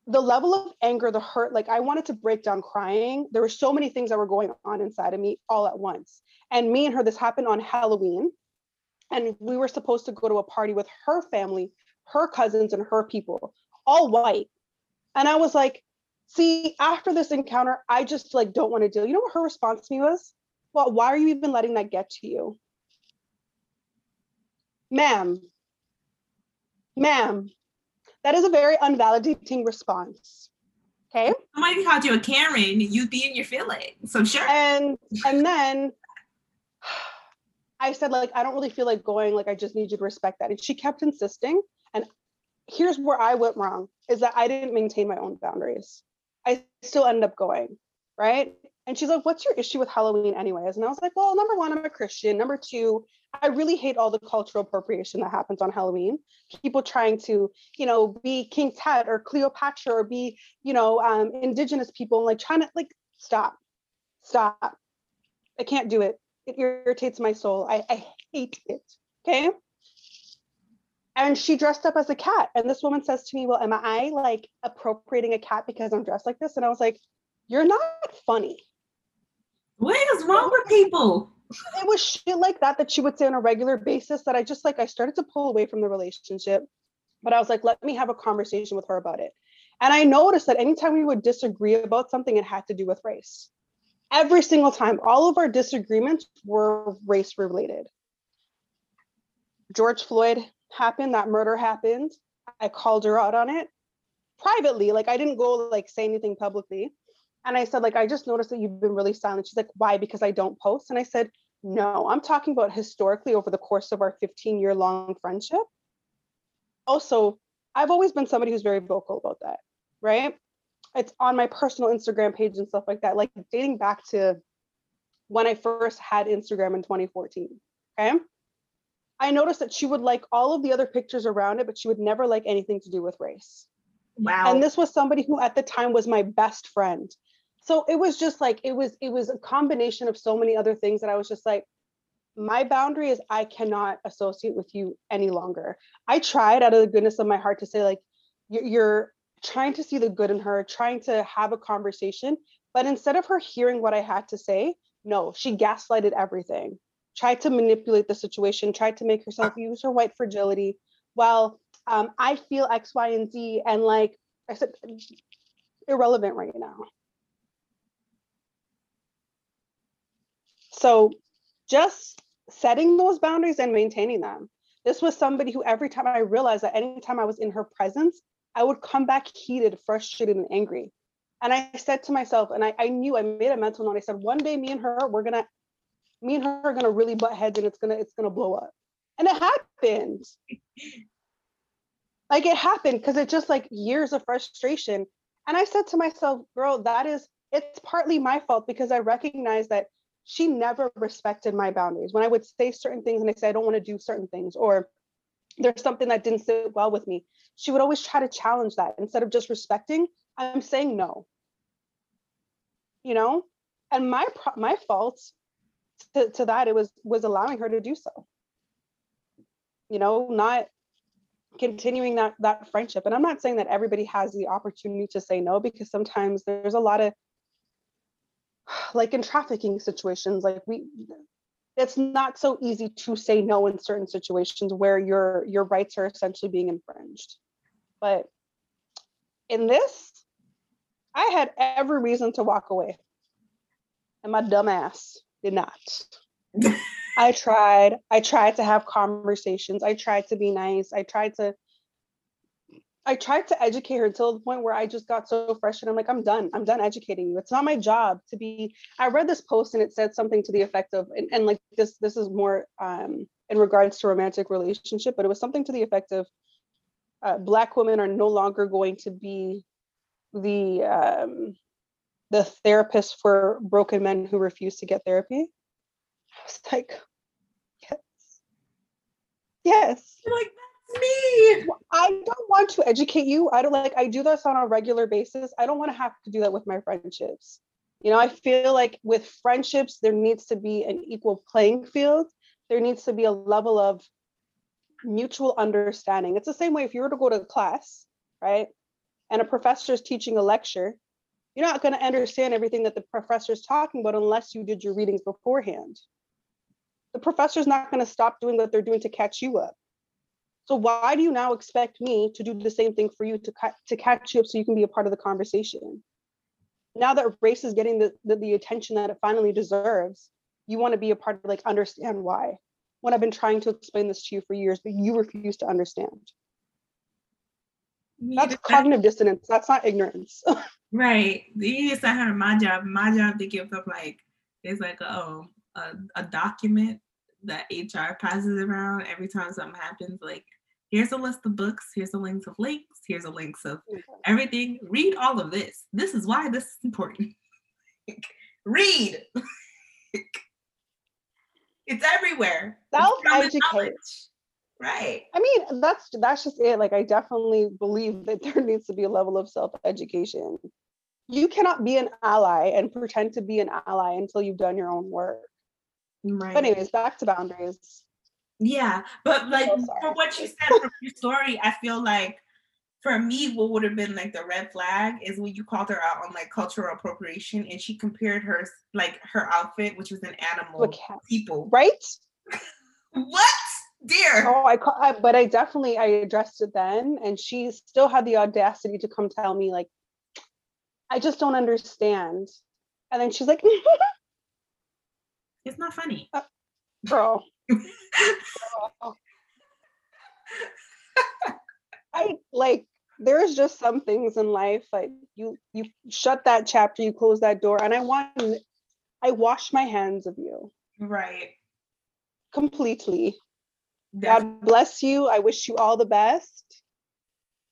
The level of anger the hurt like i wanted to break down crying. There were so many things that were going on inside of me all at once. And me and her this happened on halloween and we were supposed to go to a party with her family her cousins and her people, all white. And I was like, see, after this encounter, I just like don't want to deal. You know what her response to me was? Well, why are you even letting that get to you? Ma'am, ma'am, that is a very unvalidating response. Okay. Somebody called you a Karen, you'd be in your feelings. So sure. And and then I said, like, I don't really feel like going, like I just need you to respect that. And she kept insisting. And here's where I went wrong is that I didn't maintain my own boundaries. I still end up going, right? And she's like, What's your issue with Halloween, anyways? And I was like, Well, number one, I'm a Christian. Number two, I really hate all the cultural appropriation that happens on Halloween. People trying to, you know, be King Tut or Cleopatra or be, you know, um, indigenous people, like trying to, like, stop, stop. I can't do it. It irritates my soul. I, I hate it. Okay and she dressed up as a cat. And this woman says to me well am i like appropriating a cat because i'm dressed like this? And i was like you're not funny. What is wrong with people? it was shit like that that she would say on a regular basis that i just like i started to pull away from the relationship. But i was like let me have a conversation with her about it. And i noticed that anytime we would disagree about something it had to do with race. Every single time all of our disagreements were race related george floyd happened, that murder happened. I called her out on it privately. Like I didn't go like say anything publicly. And I said, like, I just noticed that you've been really silent. She's like, why? Because I don't post. And I said, no, I'm talking about historically over the course of our 15 year long friendship. Also, I've always been somebody who's very vocal about that, right? it's on my personal Instagram page and stuff like that, like dating back to when I first had Instagram in 2014. Okay. I noticed that she would like all of the other pictures around it, but she would never like anything to do with race. Wow. And this was somebody who at the time was my best friend. So it was just like it was it was a combination of so many other things that I was just like my boundary is I cannot associate with you any longer. I tried out of the goodness of my heart to say like you're trying to see the good in her, trying to have a conversation, but instead of her hearing what I had to say, no, she gaslighted everything. Tried to manipulate the situation, tried to make herself use her white fragility. Well, um, I feel X, Y, and Z, and like I said, irrelevant right now. So just setting those boundaries and maintaining them. This was somebody who every time I realized that anytime I was in her presence, I would come back heated, frustrated, and angry. And I said to myself, and I, I knew I made a mental note. I said, one day me and her, we're gonna, me and her are gonna really butt heads and it's gonna, it's gonna blow up. And it happened. like it happened because it's just like years of frustration. And I said to myself, girl, that is, it's partly my fault because I recognize that she never respected my boundaries. When I would say certain things and I say, I don't want to do certain things, or there's something that didn't sit well with me, she would always try to challenge that instead of just respecting, I'm saying no. You know? And my my fault to, to that it was was allowing her to do so. You know, not continuing that that friendship. And I'm not saying that everybody has the opportunity to say no because sometimes there's a lot of like in trafficking situations like we it's not so easy to say no in certain situations where your your rights are essentially being infringed but in this i had every reason to walk away and my dumb ass did not i tried i tried to have conversations i tried to be nice i tried to I tried to educate her until the point where I just got so frustrated. I'm like, I'm done. I'm done educating you. It's not my job to be. I read this post and it said something to the effect of, and, and like this, this is more um, in regards to romantic relationship, but it was something to the effect of, uh, Black women are no longer going to be the um, the therapist for broken men who refuse to get therapy. I was like, yes, yes. You're like me. I don't want to educate you. I don't like I do this on a regular basis. I don't want to have to do that with my friendships. You know, I feel like with friendships there needs to be an equal playing field. There needs to be a level of mutual understanding. It's the same way if you were to go to class, right? And a professor is teaching a lecture, you're not going to understand everything that the professor is talking about unless you did your readings beforehand. The professor's not going to stop doing what they're doing to catch you up. So why do you now expect me to do the same thing for you to to catch you up so you can be a part of the conversation? Now that race is getting the, the, the attention that it finally deserves, you want to be a part of like understand why. When I've been trying to explain this to you for years, but you refuse to understand. That's cognitive dissonance. That's not ignorance. right. You just said my job. My job to give up like it's like a, a, a document that HR passes around every time something happens. Like here's a list of books, here's a links of links, here's a links of everything. Read all of this. This is why this is important. Read. it's everywhere. Self educate. Right. I mean, that's that's just it. Like I definitely believe that there needs to be a level of self-education. You cannot be an ally and pretend to be an ally until you've done your own work. Right. But anyways, back to boundaries. Yeah, but like so for what you said from your story, I feel like for me, what would have been like the red flag is when you called her out on like cultural appropriation, and she compared her like her outfit, which was an animal, people, right? what, dear? Oh, I, I but I definitely I addressed it then, and she still had the audacity to come tell me like, I just don't understand, and then she's like. it's not funny. Uh, girl. I like there's just some things in life like you you shut that chapter, you close that door, and I want I wash my hands of you. Right. Completely. God bless you. I wish you all the best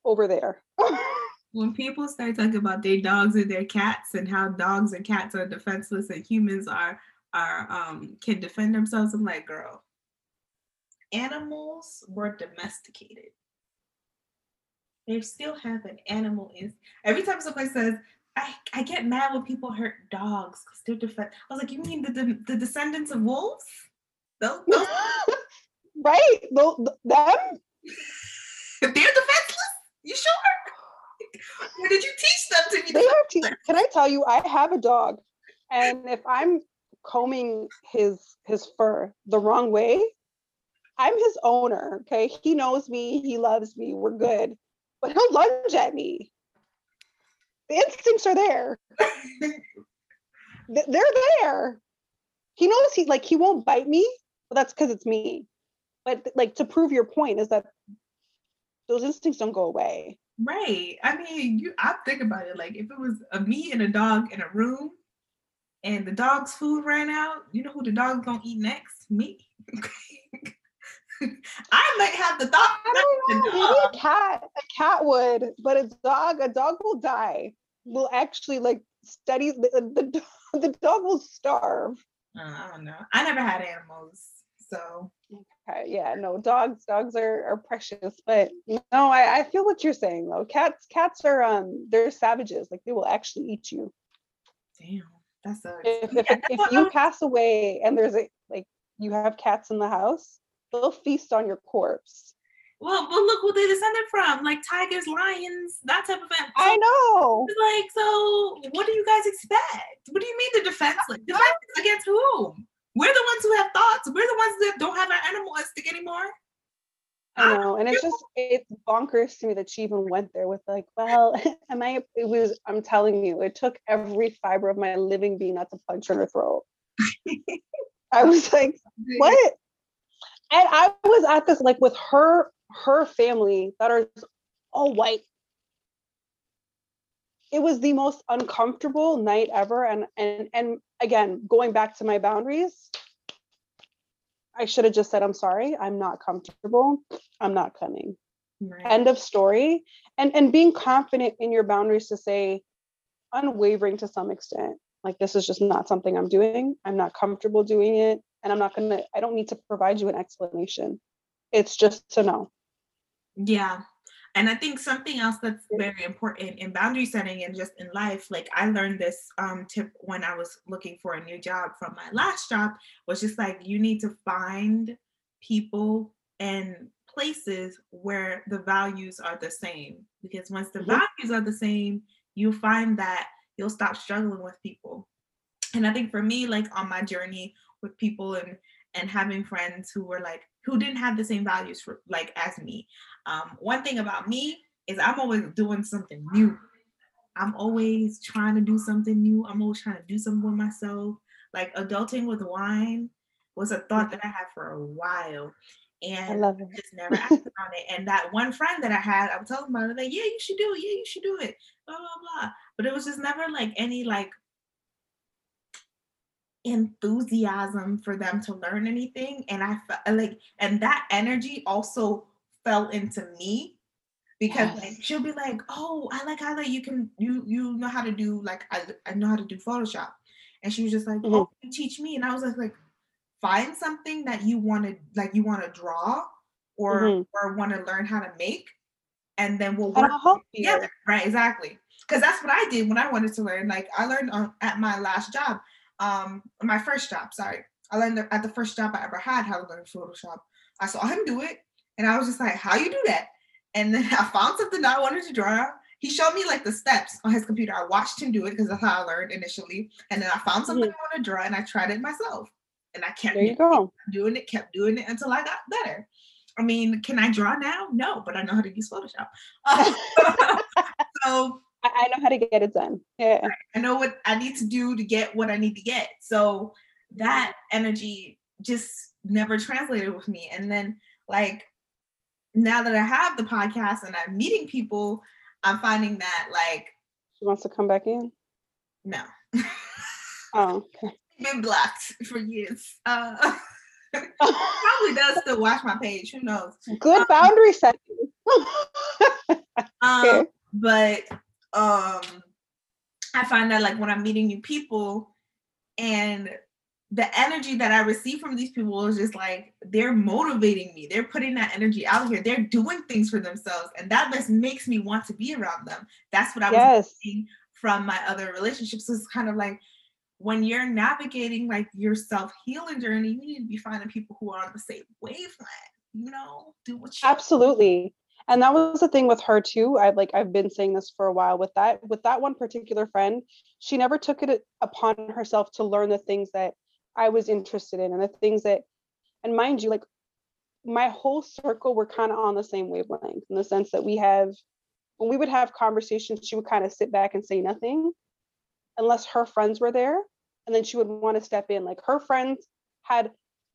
over there. when people start talking about their dogs and their cats and how dogs and cats are defenseless and humans are are um can defend themselves, I'm like, girl, animals were domesticated. They still have an animal in every time somebody says, I, I get mad when people hurt dogs because they're defend. I was like, you mean the, the, the descendants of wolves? Those, those right? Those, them? they're defenseless? You sure? Or did you teach them to be They are te- Can I tell you, I have a dog, and if I'm combing his his fur the wrong way, I'm his owner. Okay, he knows me, he loves me, we're good, but he'll lunge at me. The instincts are there. They're there. He knows he like he won't bite me, but that's because it's me. But like to prove your point is that those instincts don't go away. Right. I mean, you I think about it like if it was a me and a dog in a room and the dog's food ran out, you know who the dog's gonna eat next? Me. I might have the thought. I don't know. Maybe a cat, a cat would, but a dog, a dog will die. Will actually like study the the, the dog will starve. Uh, I don't know. I never had animals, so yeah, no, dogs, dogs are, are precious, but no, I, I feel what you're saying though. Cats, cats are um they're savages, like they will actually eat you. damn, that sucks. If Yeah, if, that's if you pass away and there's a like you have cats in the house, they'll feast on your corpse. well, but look who they descended from, like tigers, lions, that type of thing. I know. Like, so what do you guys expect? What do you mean the defenseless? Defenseless against whom? We're the ones who have thoughts. We're the ones that don't have our animal instinct anymore. I know, and it's just it's bonkers to me that she even went there with like, well, am I? It was. I'm telling you, it took every fiber of my living being not to punch her in the throat. I was like, what? And I was at this like with her her family that are all white. It was the most uncomfortable night ever, and and and again, going back to my boundaries, I should have just said, I'm sorry, I'm not comfortable. I'm not coming. Right. End of story. And and being confident in your boundaries to say, unwavering to some extent, like this is just not something I'm doing. I'm not comfortable doing it. And I'm not gonna, I don't need to provide you an explanation. It's just to know. Yeah. And I think something else that's very important in boundary setting and just in life, like I learned this um, tip when I was looking for a new job from my last job, was just like you need to find people and places where the values are the same. Because once the Mhm. values are the same, you'll find that you'll stop struggling with people. And I think for me, like on my journey with people and and having friends who were like who didn't have the same values for like as me um, one thing about me is I'm always doing something new. I'm always trying to do something new. I'm always trying to do something with myself. Like adulting with wine was a thought that I had for a while. And I love it. just never acted on it. And that one friend that I had, I was telling it, like, yeah, you should do it. Yeah, you should do it. Blah, blah, blah. But it was just never like any like enthusiasm for them to learn anything. And I felt like, and that energy also fell into me because Yes. like she'll be like, oh, I like how like you can you you know how to do like I, I know how to do Photoshop. And she was just like, Mhm. oh, you teach me. And I was like, like, find something that you want to like you want to draw or Mhm. or want to learn how to make, and then we'll work I'll help you. together. Right, exactly. Because that's what I did when I wanted to learn. Like I learned um, at my last job, um, my first job. Sorry, I learned at the first job I ever had how to learn Photoshop. I saw him do it, and I was just like, "How you do that?" And then I found something that I wanted to draw. He showed me like the steps on his computer. I watched him do it because that's how I learned initially. And then I found something I want to draw, and I tried it myself. And I kept There you go. doing it, kept doing it until I got better. I mean, can I draw now? No, but I know how to use Photoshop. so I, I know how to get it done. Yeah. I know what I need to do to get what I need to get. So that energy just never translated with me. And then, like, now that I have the podcast and I'm meeting people, I'm finding that, like, She wants to come back in. no, Oh, okay. been blocked for years. Uh, probably does still watch my page. Who knows? Good boundary setting. Um, Okay. but um I find that like when I'm meeting new people and the energy that I receive from these people is just like they're motivating me. They're putting that energy out here. They're doing things for themselves, and that just makes me want to be around them. That's what I yes. was seeing from my other relationships. So it's kind of like when you're navigating like your self healing journey, you need to be finding people who are on the same wavelength. You know, do what you absolutely. And that was the thing with her too. I like I've been saying this for a while with that with that one particular friend. She never took it upon herself to learn the things that I was interested in and the things that, and mind you, like my whole circle were kind of on the same wavelength in the sense that we have, when we would have conversations, she would kind of sit back and say nothing unless her friends were there. And then she would want to step in. Like her friends had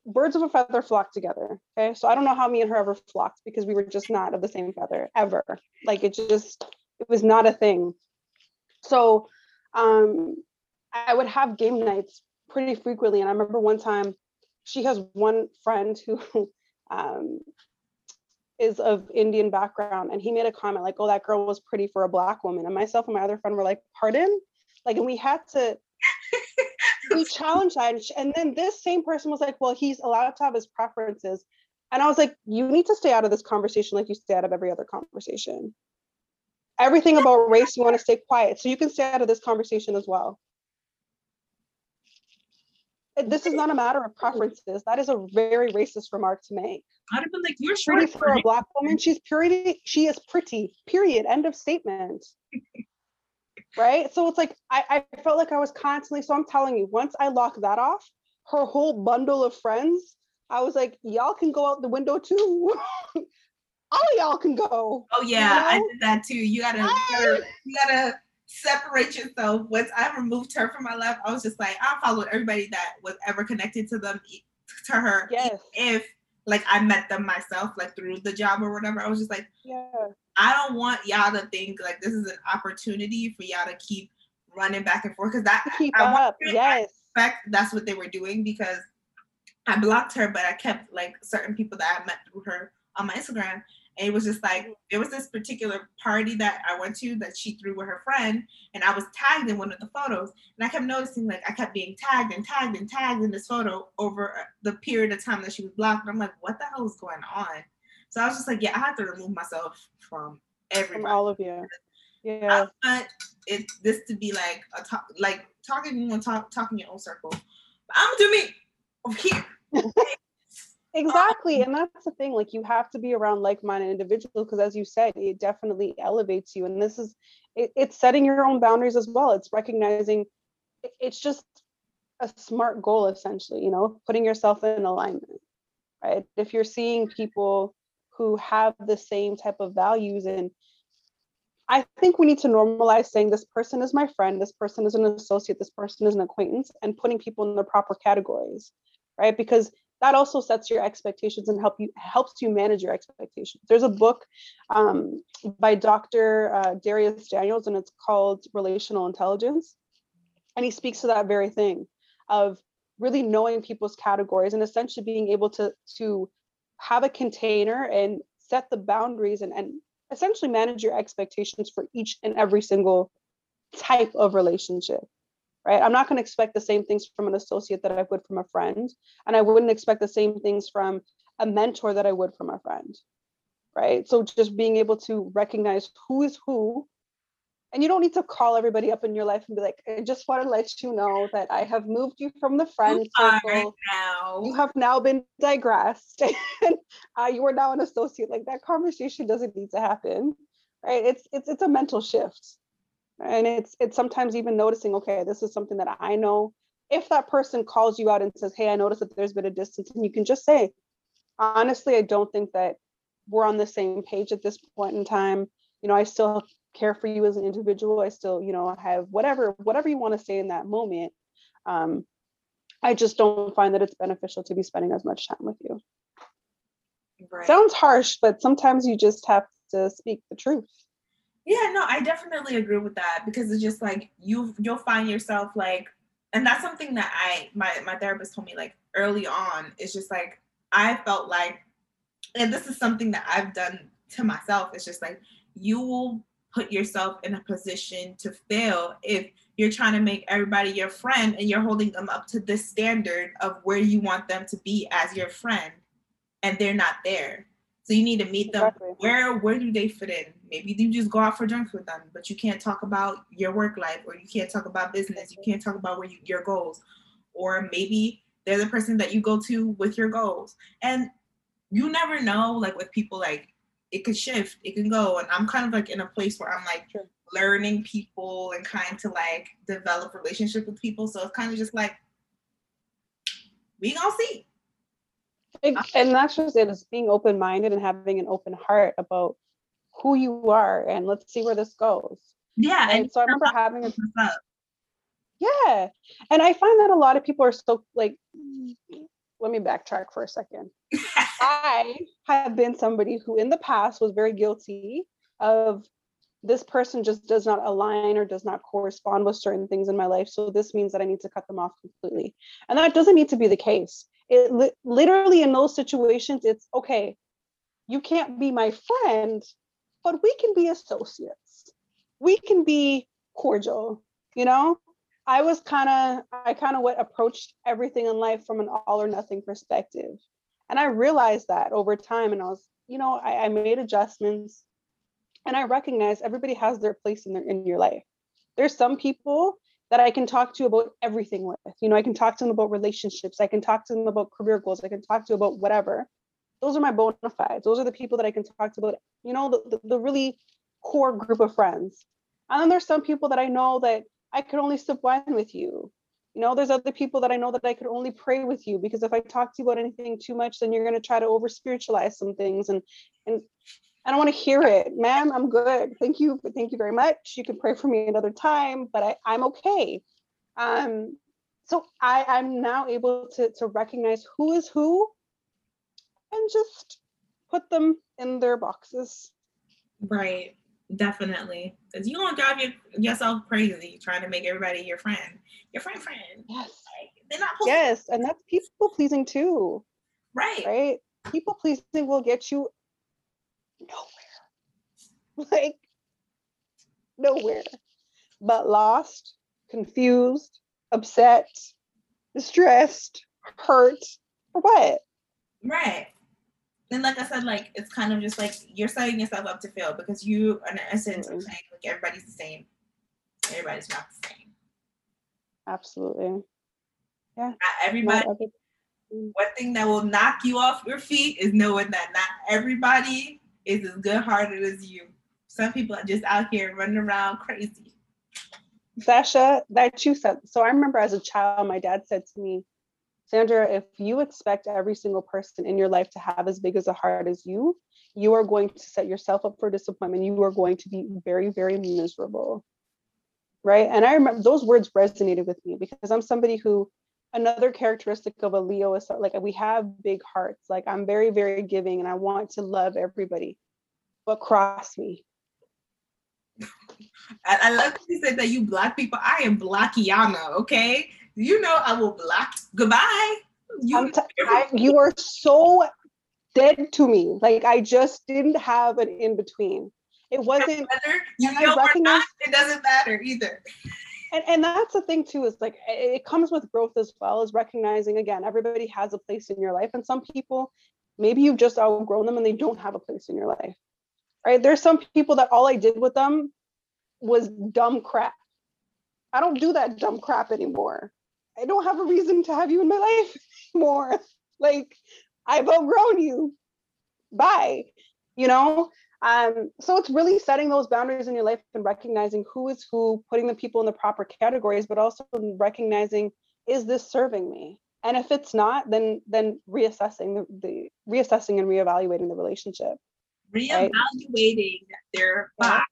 birds of a feather flock together. Okay. So I don't know how me and her ever flocked because we were just not of the same feather ever. Like it just, it was not a thing. So um I would have game nights pretty frequently. And I remember one time she has one friend who um, is of Indian background, and he made a comment like, "Oh, that girl was pretty for a black woman." And myself and my other friend were like, "Pardon?" Like, and we had to we challenged that. And then this same person was like, "Well, he's allowed to have his preferences," and I was like, "You need to stay out of this conversation like you stay out of every other conversation." Everything about race, you want to stay quiet, so you can stay out of this conversation as well this is not a matter of preferences. That is a very racist remark to make. I'd have been like, you're pretty for a black woman. She's pretty. She is pretty. Period. End of statement. right. So it's like I, I felt like I was constantly. So I'm telling you, once I locked that off, her whole bundle of friends, I was like, y'all can go out the window too. All y'all can go. Oh yeah, you know? I did that too. You gotta, you gotta, you gotta separate yourself. Once I removed her from my life, I was just like, I followed everybody that was ever connected to them, to her. Yes. If like I met them myself, like through the job or whatever, I was just like, yeah. I don't want y'all to think like this is an opportunity for y'all to keep running back and forth because that keep I, up. I yes. I that's what they were doing because I blocked her, but I kept like certain people that I met through her on my Instagram. And it was just like there was this particular party that I went to that she threw with her friend, and I was tagged in one of the photos. And I kept noticing like I kept being tagged and tagged and tagged in this photo over uh, the period of time that she was blocked. And I'm like, what the hell is going on? So I was just like, yeah, I have to remove myself from everybody. From all of you. Yeah. I want it this to be like a talk like talking you want talk talking your own circle. But I'm gonna do me over here. Exactly. And that's the thing, like you have to be around like-minded individuals because as you said, it definitely elevates you. And this is it, it's setting your own boundaries as well. It's recognizing it's just a smart goal essentially, you know, putting yourself in alignment. Right. If you're seeing people who have the same type of values and I think we need to normalize saying this person is my friend, this person is an associate, this person is an acquaintance, and putting people in the proper categories, right? Because that also sets your expectations and help you helps you manage your expectations. There's a book um, by Dr. Uh, Dharius Daniels, and it's called Relational Intelligence, and he speaks to that very thing of really knowing people's categories and essentially being able to to have a container and set the boundaries and, and essentially manage your expectations for each and every single type of relationship right? I'm not going to expect the same things from an associate that I would from a friend. And I wouldn't expect the same things from a mentor that I would from a friend, right? So just being able to recognize who is who. And you don't need to call everybody up in your life and be like, I just want to let you know that I have moved you from the friend circle. Now. You have now been digressed and uh, you are now an associate. Like that conversation doesn't need to happen, right? It's it's it's a mental shift and it's it's sometimes even noticing okay this is something that i know if that person calls you out and says hey i noticed that there's been a distance and you can just say honestly i don't think that we're on the same page at this point in time you know i still care for you as an individual i still you know I have whatever whatever you want to say in that moment um, i just don't find that it's beneficial to be spending as much time with you right. sounds harsh but sometimes you just have to speak the truth yeah, no, I definitely agree with that because it's just like you you'll find yourself like and that's something that I my my therapist told me like early on. It's just like I felt like and this is something that I've done to myself. It's just like you will put yourself in a position to fail if you're trying to make everybody your friend and you're holding them up to this standard of where you want them to be as your friend and they're not there. So you need to meet them exactly. where where do they fit in? Maybe you just go out for drinks with them but you can't talk about your work life or you can't talk about business you can't talk about where you, your goals. Or maybe they're the person that you go to with your goals. And you never know like with people like it could shift, it can go. And I'm kind of like in a place where I'm like sure. learning people and kind to like develop relationship with people. So it's kind of just like we gonna see. And that's just it is being open minded and having an open heart about who you are and let's see where this goes. Yeah. And so I remember having a yeah. And I find that a lot of people are so like let me backtrack for a second. I have been somebody who in the past was very guilty of this person just does not align or does not correspond with certain things in my life. So this means that I need to cut them off completely. And that doesn't need to be the case. It li- literally in those situations, it's okay, you can't be my friend, but we can be associates. We can be cordial, you know? I was kind of, I kind of what approached everything in life from an all or nothing perspective. And I realized that over time, and I was, you know, I, I made adjustments and I recognize everybody has their place in their in your life. There's some people that I can talk to about everything with. You know, I can talk to them about relationships, I can talk to them about career goals, I can talk to about whatever. Those are my bona fides. Those are the people that I can talk to about, you know, the, the, the really core group of friends. And then there's some people that I know that I could only sip wine with you. You know, there's other people that I know that I could only pray with you because if I talk to you about anything too much, then you're going to try to over spiritualize some things. And, and I don't want to hear it, ma'am. I'm good. Thank you. Thank you very much. You can pray for me another time, but I, I'm okay. Um, so I, I'm now able to, to recognize who is who and just put them in their boxes. Right. Definitely, because you gonna drive your, yourself crazy trying to make everybody your friend, your friend friend. Yes, like, they're not. Yes, and that's people pleasing too. Right. Right. People pleasing will get you nowhere. Like nowhere, but lost, confused, upset, distressed, hurt, for what? Right and like I said, like it's kind of just like you're setting yourself up to fail because you, in essence, mm-hmm. are saying like everybody's the same. Everybody's not the same. Absolutely. Yeah. Not everybody. Not every- one thing that will knock you off your feet is knowing that not everybody is as good hearted as you. Some people are just out here running around crazy. Sasha, that you said. So I remember as a child, my dad said to me, Sandra, if you expect every single person in your life to have as big as a heart as you, you are going to set yourself up for disappointment. You are going to be very, very miserable. Right. And I remember those words resonated with me because I'm somebody who, another characteristic of a Leo is like we have big hearts. Like I'm very, very giving and I want to love everybody, but cross me. I, love you said that you black people. I am blackiana, okay? You know I will block. Goodbye. You, t- I, you are so dead to me. Like I just didn't have an in between. It wasn't. Whether you know or not, it doesn't matter either. And, and that's the thing too is like it comes with growth as well as recognizing again everybody has a place in your life and some people maybe you've just outgrown them and they don't have a place in your life right there's some people that all i did with them was dumb crap i don't do that dumb crap anymore I don't have a reason to have you in my life anymore. Like I've outgrown you. Bye. You know? Um, so it's really setting those boundaries in your life and recognizing who is who, putting the people in the proper categories, but also recognizing is this serving me? And if it's not, then then reassessing the, the reassessing and reevaluating the relationship. Reevaluating right? their box.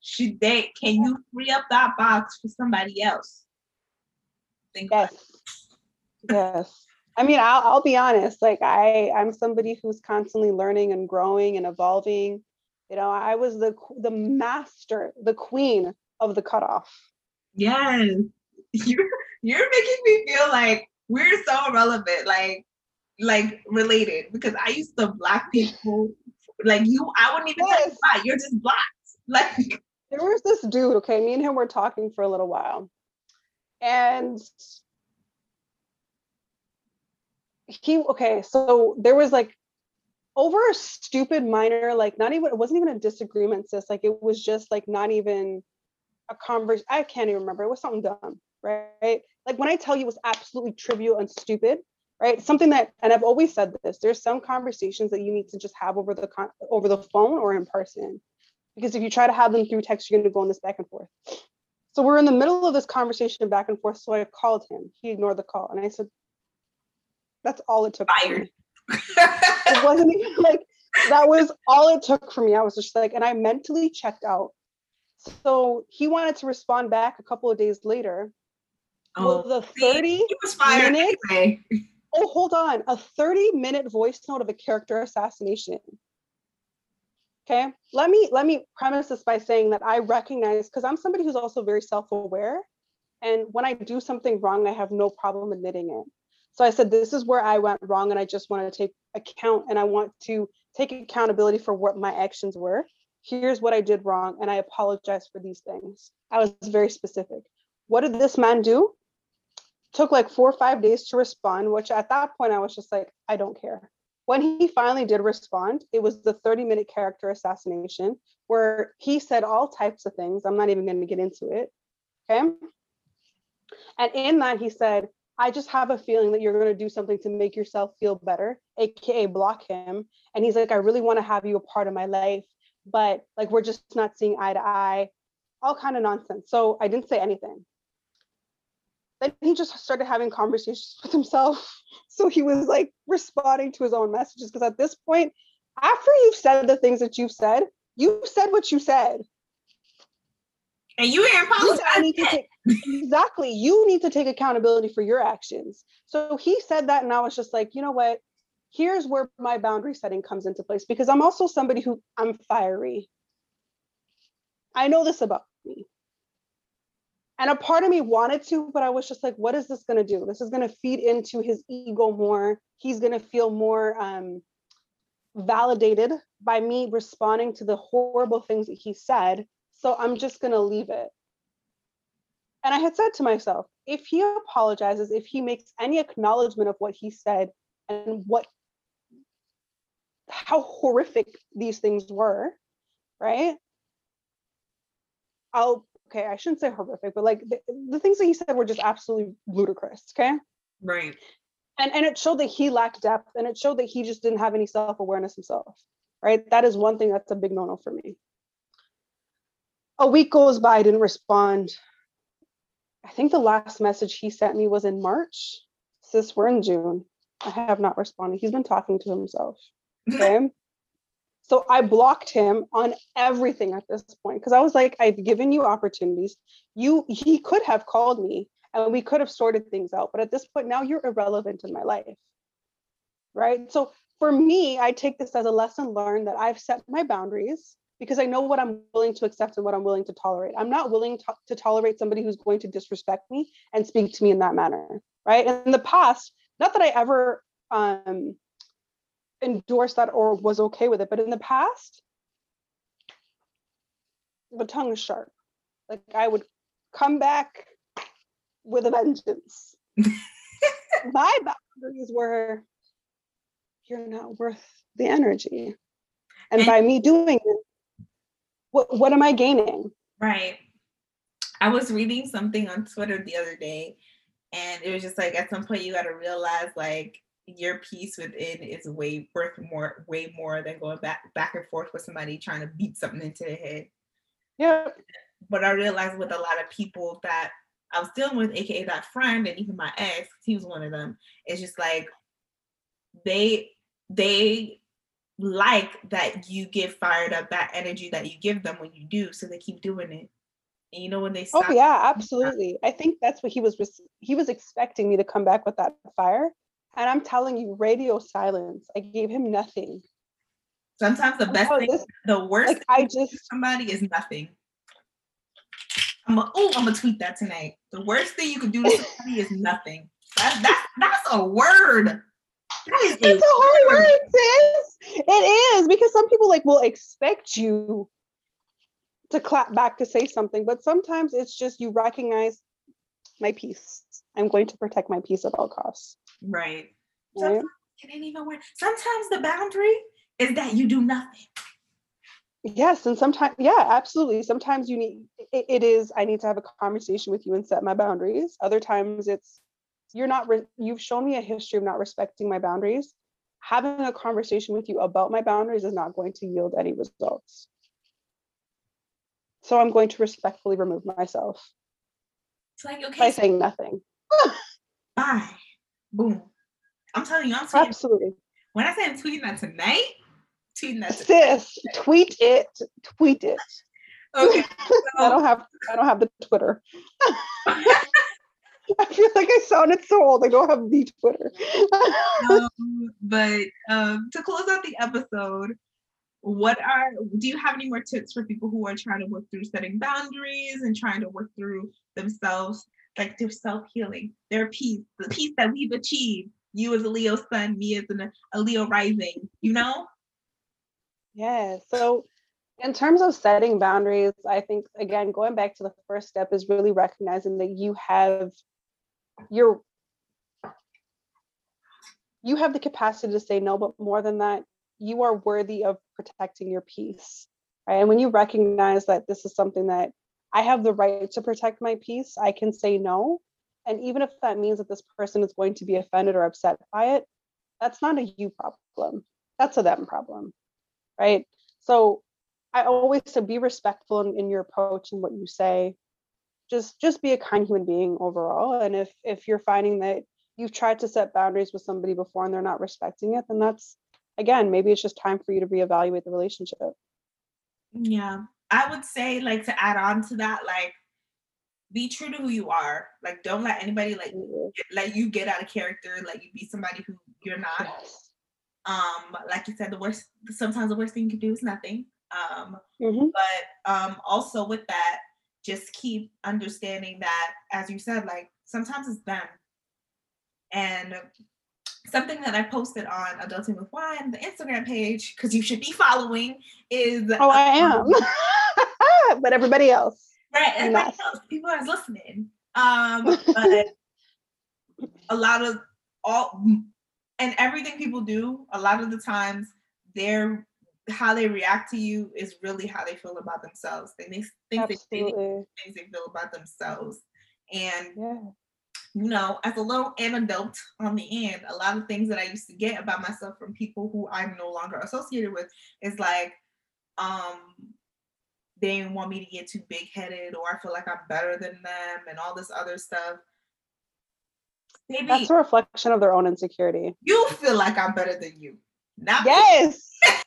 Should they can you free up that box for somebody else? Think yes. yes. I mean I'll, I'll be honest like i i'm somebody who's constantly learning and growing and evolving. You know i was the the master the queen of the cutoff. Yes. You're you're making me feel like we're so relevant like like related because i used to block people. Like you i wouldn't even yes. you're just blocked. Like there was this dude, okay, me and him were talking for a little while. And he okay, so there was like over a stupid minor, like not even it wasn't even a disagreement, sis. Like it was just like not even a conversation. I can't even remember. It was something dumb, right? Like when I tell you it was absolutely trivial and stupid, right? Something that, and I've always said this. There's some conversations that you need to just have over the con- over the phone or in person, because if you try to have them through text, you're going to go on this back and forth. So we're in the middle of this conversation back and forth. So I called him. He ignored the call, and I said, "That's all it took." Fired. it wasn't even like that was all it took for me. I was just like, and I mentally checked out. So he wanted to respond back a couple of days later. Oh, well, the 30 he was fired minutes- anyway. oh, hold on, a 30 minute voice note of a character assassination. Okay, let me let me premise this by saying that I recognize because I'm somebody who's also very self-aware. And when I do something wrong, I have no problem admitting it. So I said, this is where I went wrong, and I just want to take account and I want to take accountability for what my actions were. Here's what I did wrong, and I apologize for these things. I was very specific. What did this man do? Took like four or five days to respond, which at that point I was just like, I don't care. When he finally did respond, it was the 30 minute character assassination where he said all types of things. I'm not even going to get into it. Okay. And in that, he said, I just have a feeling that you're going to do something to make yourself feel better, aka block him. And he's like, I really want to have you a part of my life, but like we're just not seeing eye to eye, all kind of nonsense. So I didn't say anything. Then he just started having conversations with himself. So he was like responding to his own messages because at this point, after you've said the things that you've said, you've said what you said. And you ain't You apologized. now need to take exactly you need to take accountability for your actions so he said that and i was just like you know what here's where my boundary setting comes into place because i'm also somebody who i'm fiery i know this about me and a part of me wanted to but i was just like what is this going to do? This is going to feed into his ego more. He's going to feel more um validated by me responding to the horrible things that he said. So i'm just going to leave it. And I had said to myself, if he apologizes, if he makes any acknowledgement of what he said and what how horrific these things were, right? I'll okay, I shouldn't say horrific, but like the, the things that he said were just absolutely ludicrous. Okay. Right. And and it showed that he lacked depth and it showed that he just didn't have any self-awareness himself. Right. That is one thing that's a big no-no for me. A week goes by, I didn't respond. I think the last message he sent me was in March. Sis, we're in June. I have not responded. He's been talking to himself. Okay. So I blocked him on everything at this point because I was like, I've given you opportunities. You he could have called me and we could have sorted things out. But at this point, now you're irrelevant in my life. Right. So for me, I take this as a lesson learned that I've set my boundaries because I know what I'm willing to accept and what I'm willing to tolerate. I'm not willing to, to tolerate somebody who's going to disrespect me and speak to me in that manner, right? And in the past, not that I ever um, endorsed that or was okay with it, but in the past, the tongue is sharp. Like I would come back with a vengeance. My boundaries were, you're not worth the energy. And by me doing it, what what am I gaining? Right. I was reading something on Twitter the other day, and it was just like at some point you got to realize like your peace within is way worth more, way more than going back back and forth with somebody trying to beat something into the head. Yeah. But I realized with a lot of people that I was dealing with, aka that friend, and even my ex, he was one of them. It's just like they they like that you get fired up that energy that you give them when you do, so they keep doing it. And you know when they oh, stop. Oh yeah, absolutely. I think that's what he was he was expecting me to come back with that fire. And I'm telling you, radio silence. I gave him nothing. sometimes the best Oh, thing, this- the worst like thing I just somebody is nothing. I'm a, oh, I'm gonna tweet that tonight. The worst thing you could do to somebody is nothing. That, that, that's a word. That is a it's a hard word, sis. It is because some people like will expect you to clap back to say something, but sometimes it's just you recognize my peace. I'm going to protect my peace at all costs. Right. Sometimes it ain't even work. Sometimes the boundary is that you do nothing. Yes, and sometimes, yeah, absolutely. Sometimes you need it, it is. I need to have a conversation with you and set my boundaries. Other times, it's you're not. Re- you've shown me a history of not respecting my boundaries. Having a conversation with you about my boundaries is not going to yield any results. So I'm going to respectfully remove myself It's like, by okay, so saying nothing. bye. Boom. I'm telling you, I'm tweeting. Absolutely, When I say I'm tweeting that tonight, tweeting that tonight. sis. Tweet it. Tweet it. Okay. I don't have. I don't have the Twitter. I feel like I sounded so old. I don't have the Twitter. um, but um, to close out the episode, what are do you have any more tips for people who are trying to work through setting boundaries and trying to work through themselves, like their self healing, their peace, the peace that we've achieved? You as a Leo sun, me as an, a Leo rising. You know? Yeah. So, in terms of setting boundaries, I think again, going back to the first step is really recognizing that you have your you have the capacity to say no, but more than that, you are worthy of protecting your peace. Right. And when you recognize that this is something that I have the right to protect my peace, I can say no. And even if that means that this person is going to be offended or upset by it, that's not a you problem. That's a them problem. Right. So I always say be respectful in, in your approach and what you say. Just just be a kind human being overall. And if if you're finding that you've tried to set boundaries with somebody before and they're not respecting it, then that's again, maybe it's just time for you to reevaluate the relationship. Yeah. I would say like to add on to that, like be true to who you are. Like don't let anybody like Mhm. let you get out of character, let you be somebody who you're not. Um, like you said, the worst sometimes the worst thing you can do is nothing. Um, Mhm. but um also with that, just keep understanding that as you said, like sometimes it's them. And something that I posted on Adulting with Wine, the Instagram page, because you should be following, is Oh, I am. but everybody else. Right, everybody Yes. else, people are listening. Um, but a lot of all and everything people do, a lot of the times, their how they react to you is really how they feel about themselves. They think they think they things they feel about themselves. And Yeah. You know, as a little anecdote on the end, a lot of things that I used to get about myself from people who I'm no longer associated with is like, um, they didn't want me to get too big headed or I feel like I'm better than them and all this other stuff. Maybe That's a reflection of their own insecurity. you feel like I'm better than you. Not. Yes.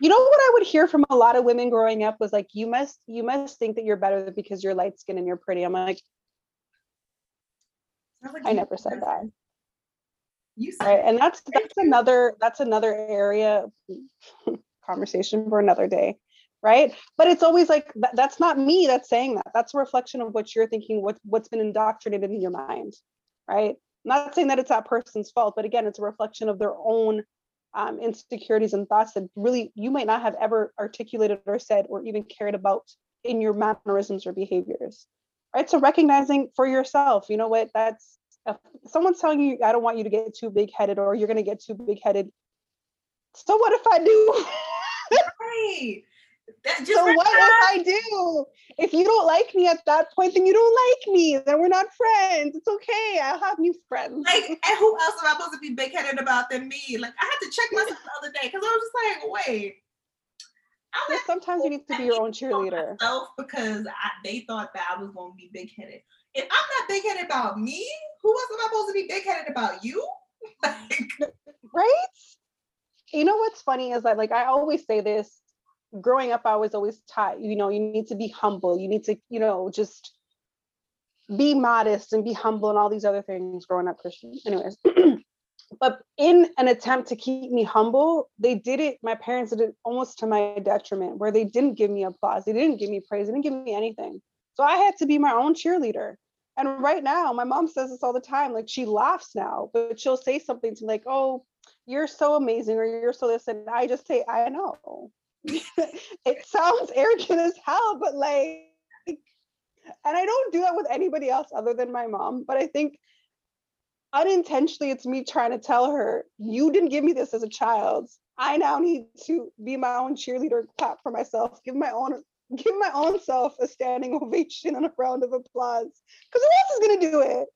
You know what I would hear from a lot of women growing up was like, you must, you must think that you're better because you're light skinned and you're pretty. I'm like I never said that. You said Right. And that's that's another that's another area conversation for another day. Right. But it's always like that, that's not me that's saying that. That's a reflection of what you're thinking, what what's been indoctrinated in your mind. Right. I'm not saying that it's that person's fault, but again, it's a reflection of their own um, insecurities and thoughts that really you might not have ever articulated or said or even cared about in your mannerisms or behaviors. Right. So recognizing for yourself, you know what, that's if someone's telling you, I don't want you to get too big headed or you're going to get too big headed. So what if I do? right. That just so what recognize- if I do? If you don't like me at that point, then you don't like me. Then we're not friends. It's okay. I'll have new friends. like, and who else am I supposed to be big headed about than me? Like, I had to check myself the other day because I was just like, wait. Sometimes you need to be your own cheerleader. myself because I, they thought that I was going to be big headed. If I'm not big headed about me, who else am I supposed to be big headed about you? like, Right? You know what's funny is that like I always say this growing up, I was always taught, you know, you need to be humble. You need to, you know, just be modest and be humble and all these other things growing up Christian. Anyways. But in an attempt to keep me humble, they did it, my parents did it almost to my detriment, where they didn't give me applause, they didn't give me praise, they didn't give me anything. So I had to be my own cheerleader. And right now, my mom says this all the time. Like she laughs now, but she'll say something to me like, "Oh, you're so amazing," or "You're so this," and I just say, "I know." it sounds arrogant as hell, but like, and I don't do that with anybody else other than my mom. But I think unintentionally, it's me trying to tell her, you didn't give me this as a child. I now need to be my own cheerleader, clap for myself, give my own give my own self a standing ovation and a round of applause. Because who else is gonna do it?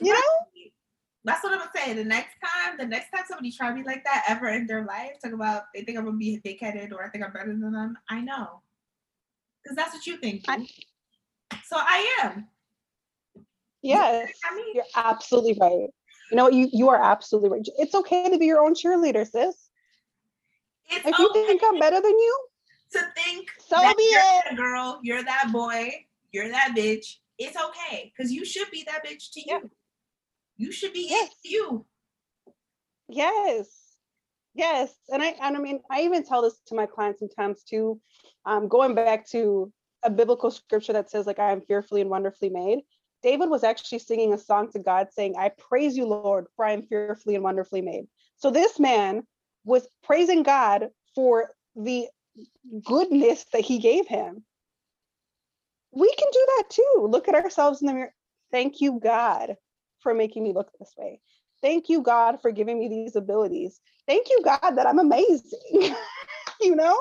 You know? That's what I'm saying. The next time, the next time somebody try me like that ever in their life, talk about they think I'm gonna be big headed or I think I'm better than them. I know. Because that's what you think. I, so I am. Yes. I mean? You're absolutely right. You know what? You you are absolutely right. It's okay to be your own cheerleader, sis. It's if you think I'm better than you, to think so that be you're it. that girl, you're that boy, you're that bitch. It's okay because you should be that bitch to you. You should be yes. you. Yes. Yes. And I and I mean I even tell this to my clients sometimes too. Um, going back to a biblical scripture that says like I am fearfully and wonderfully made. David was actually singing a song to God saying, I praise you, Lord, for I am fearfully and wonderfully made. So this man was praising God for the goodness that he gave him. We can do that too. Look at ourselves in the mirror. Thank you, God, for making me look this way. Thank you, God, for giving me these abilities. Thank you, God, that I'm amazing. you know?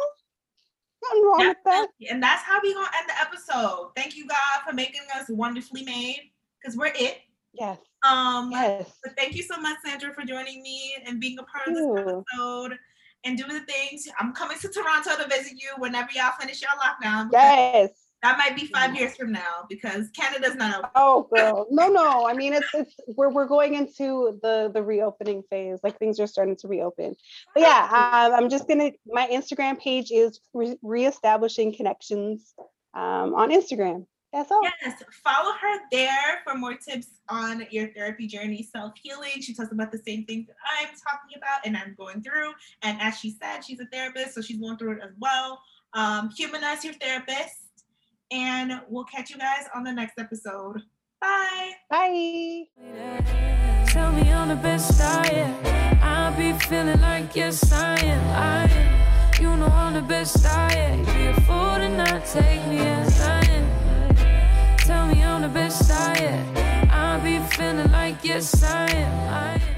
Nothing wrong with that. And that's how we gonna end the episode. Thank you, God, for making us wonderfully made. Because we're it. Yes. Um yes. But thank you so much, Sandra, for joining me and being a part of this episode and doing the things. I'm coming to Toronto to visit you whenever y'all finish your lockdown. Yes. That might be five years from now because Canada's not open. Oh, girl, no, no. I mean, it's it's we're we're going into the the reopening phase. Like things are starting to reopen. But yeah, um, I'm just gonna. My Instagram page is re- reestablishing connections um, on Instagram. That's all. Yes, follow her there for more tips on your therapy journey, self healing. She talks about the same things that I'm talking about and I'm going through. And as she said, she's a therapist, so she's going through it as well. Um, humanize your therapist, and we'll catch you guys on the next episode. Bye. Bye. Tell me on the best diet. I'll be feeling like yes, I am. I am. You know I'm the best diet. Be a fool to not take me as I am tell me I'm the best I am. I be feeling like yes I am. I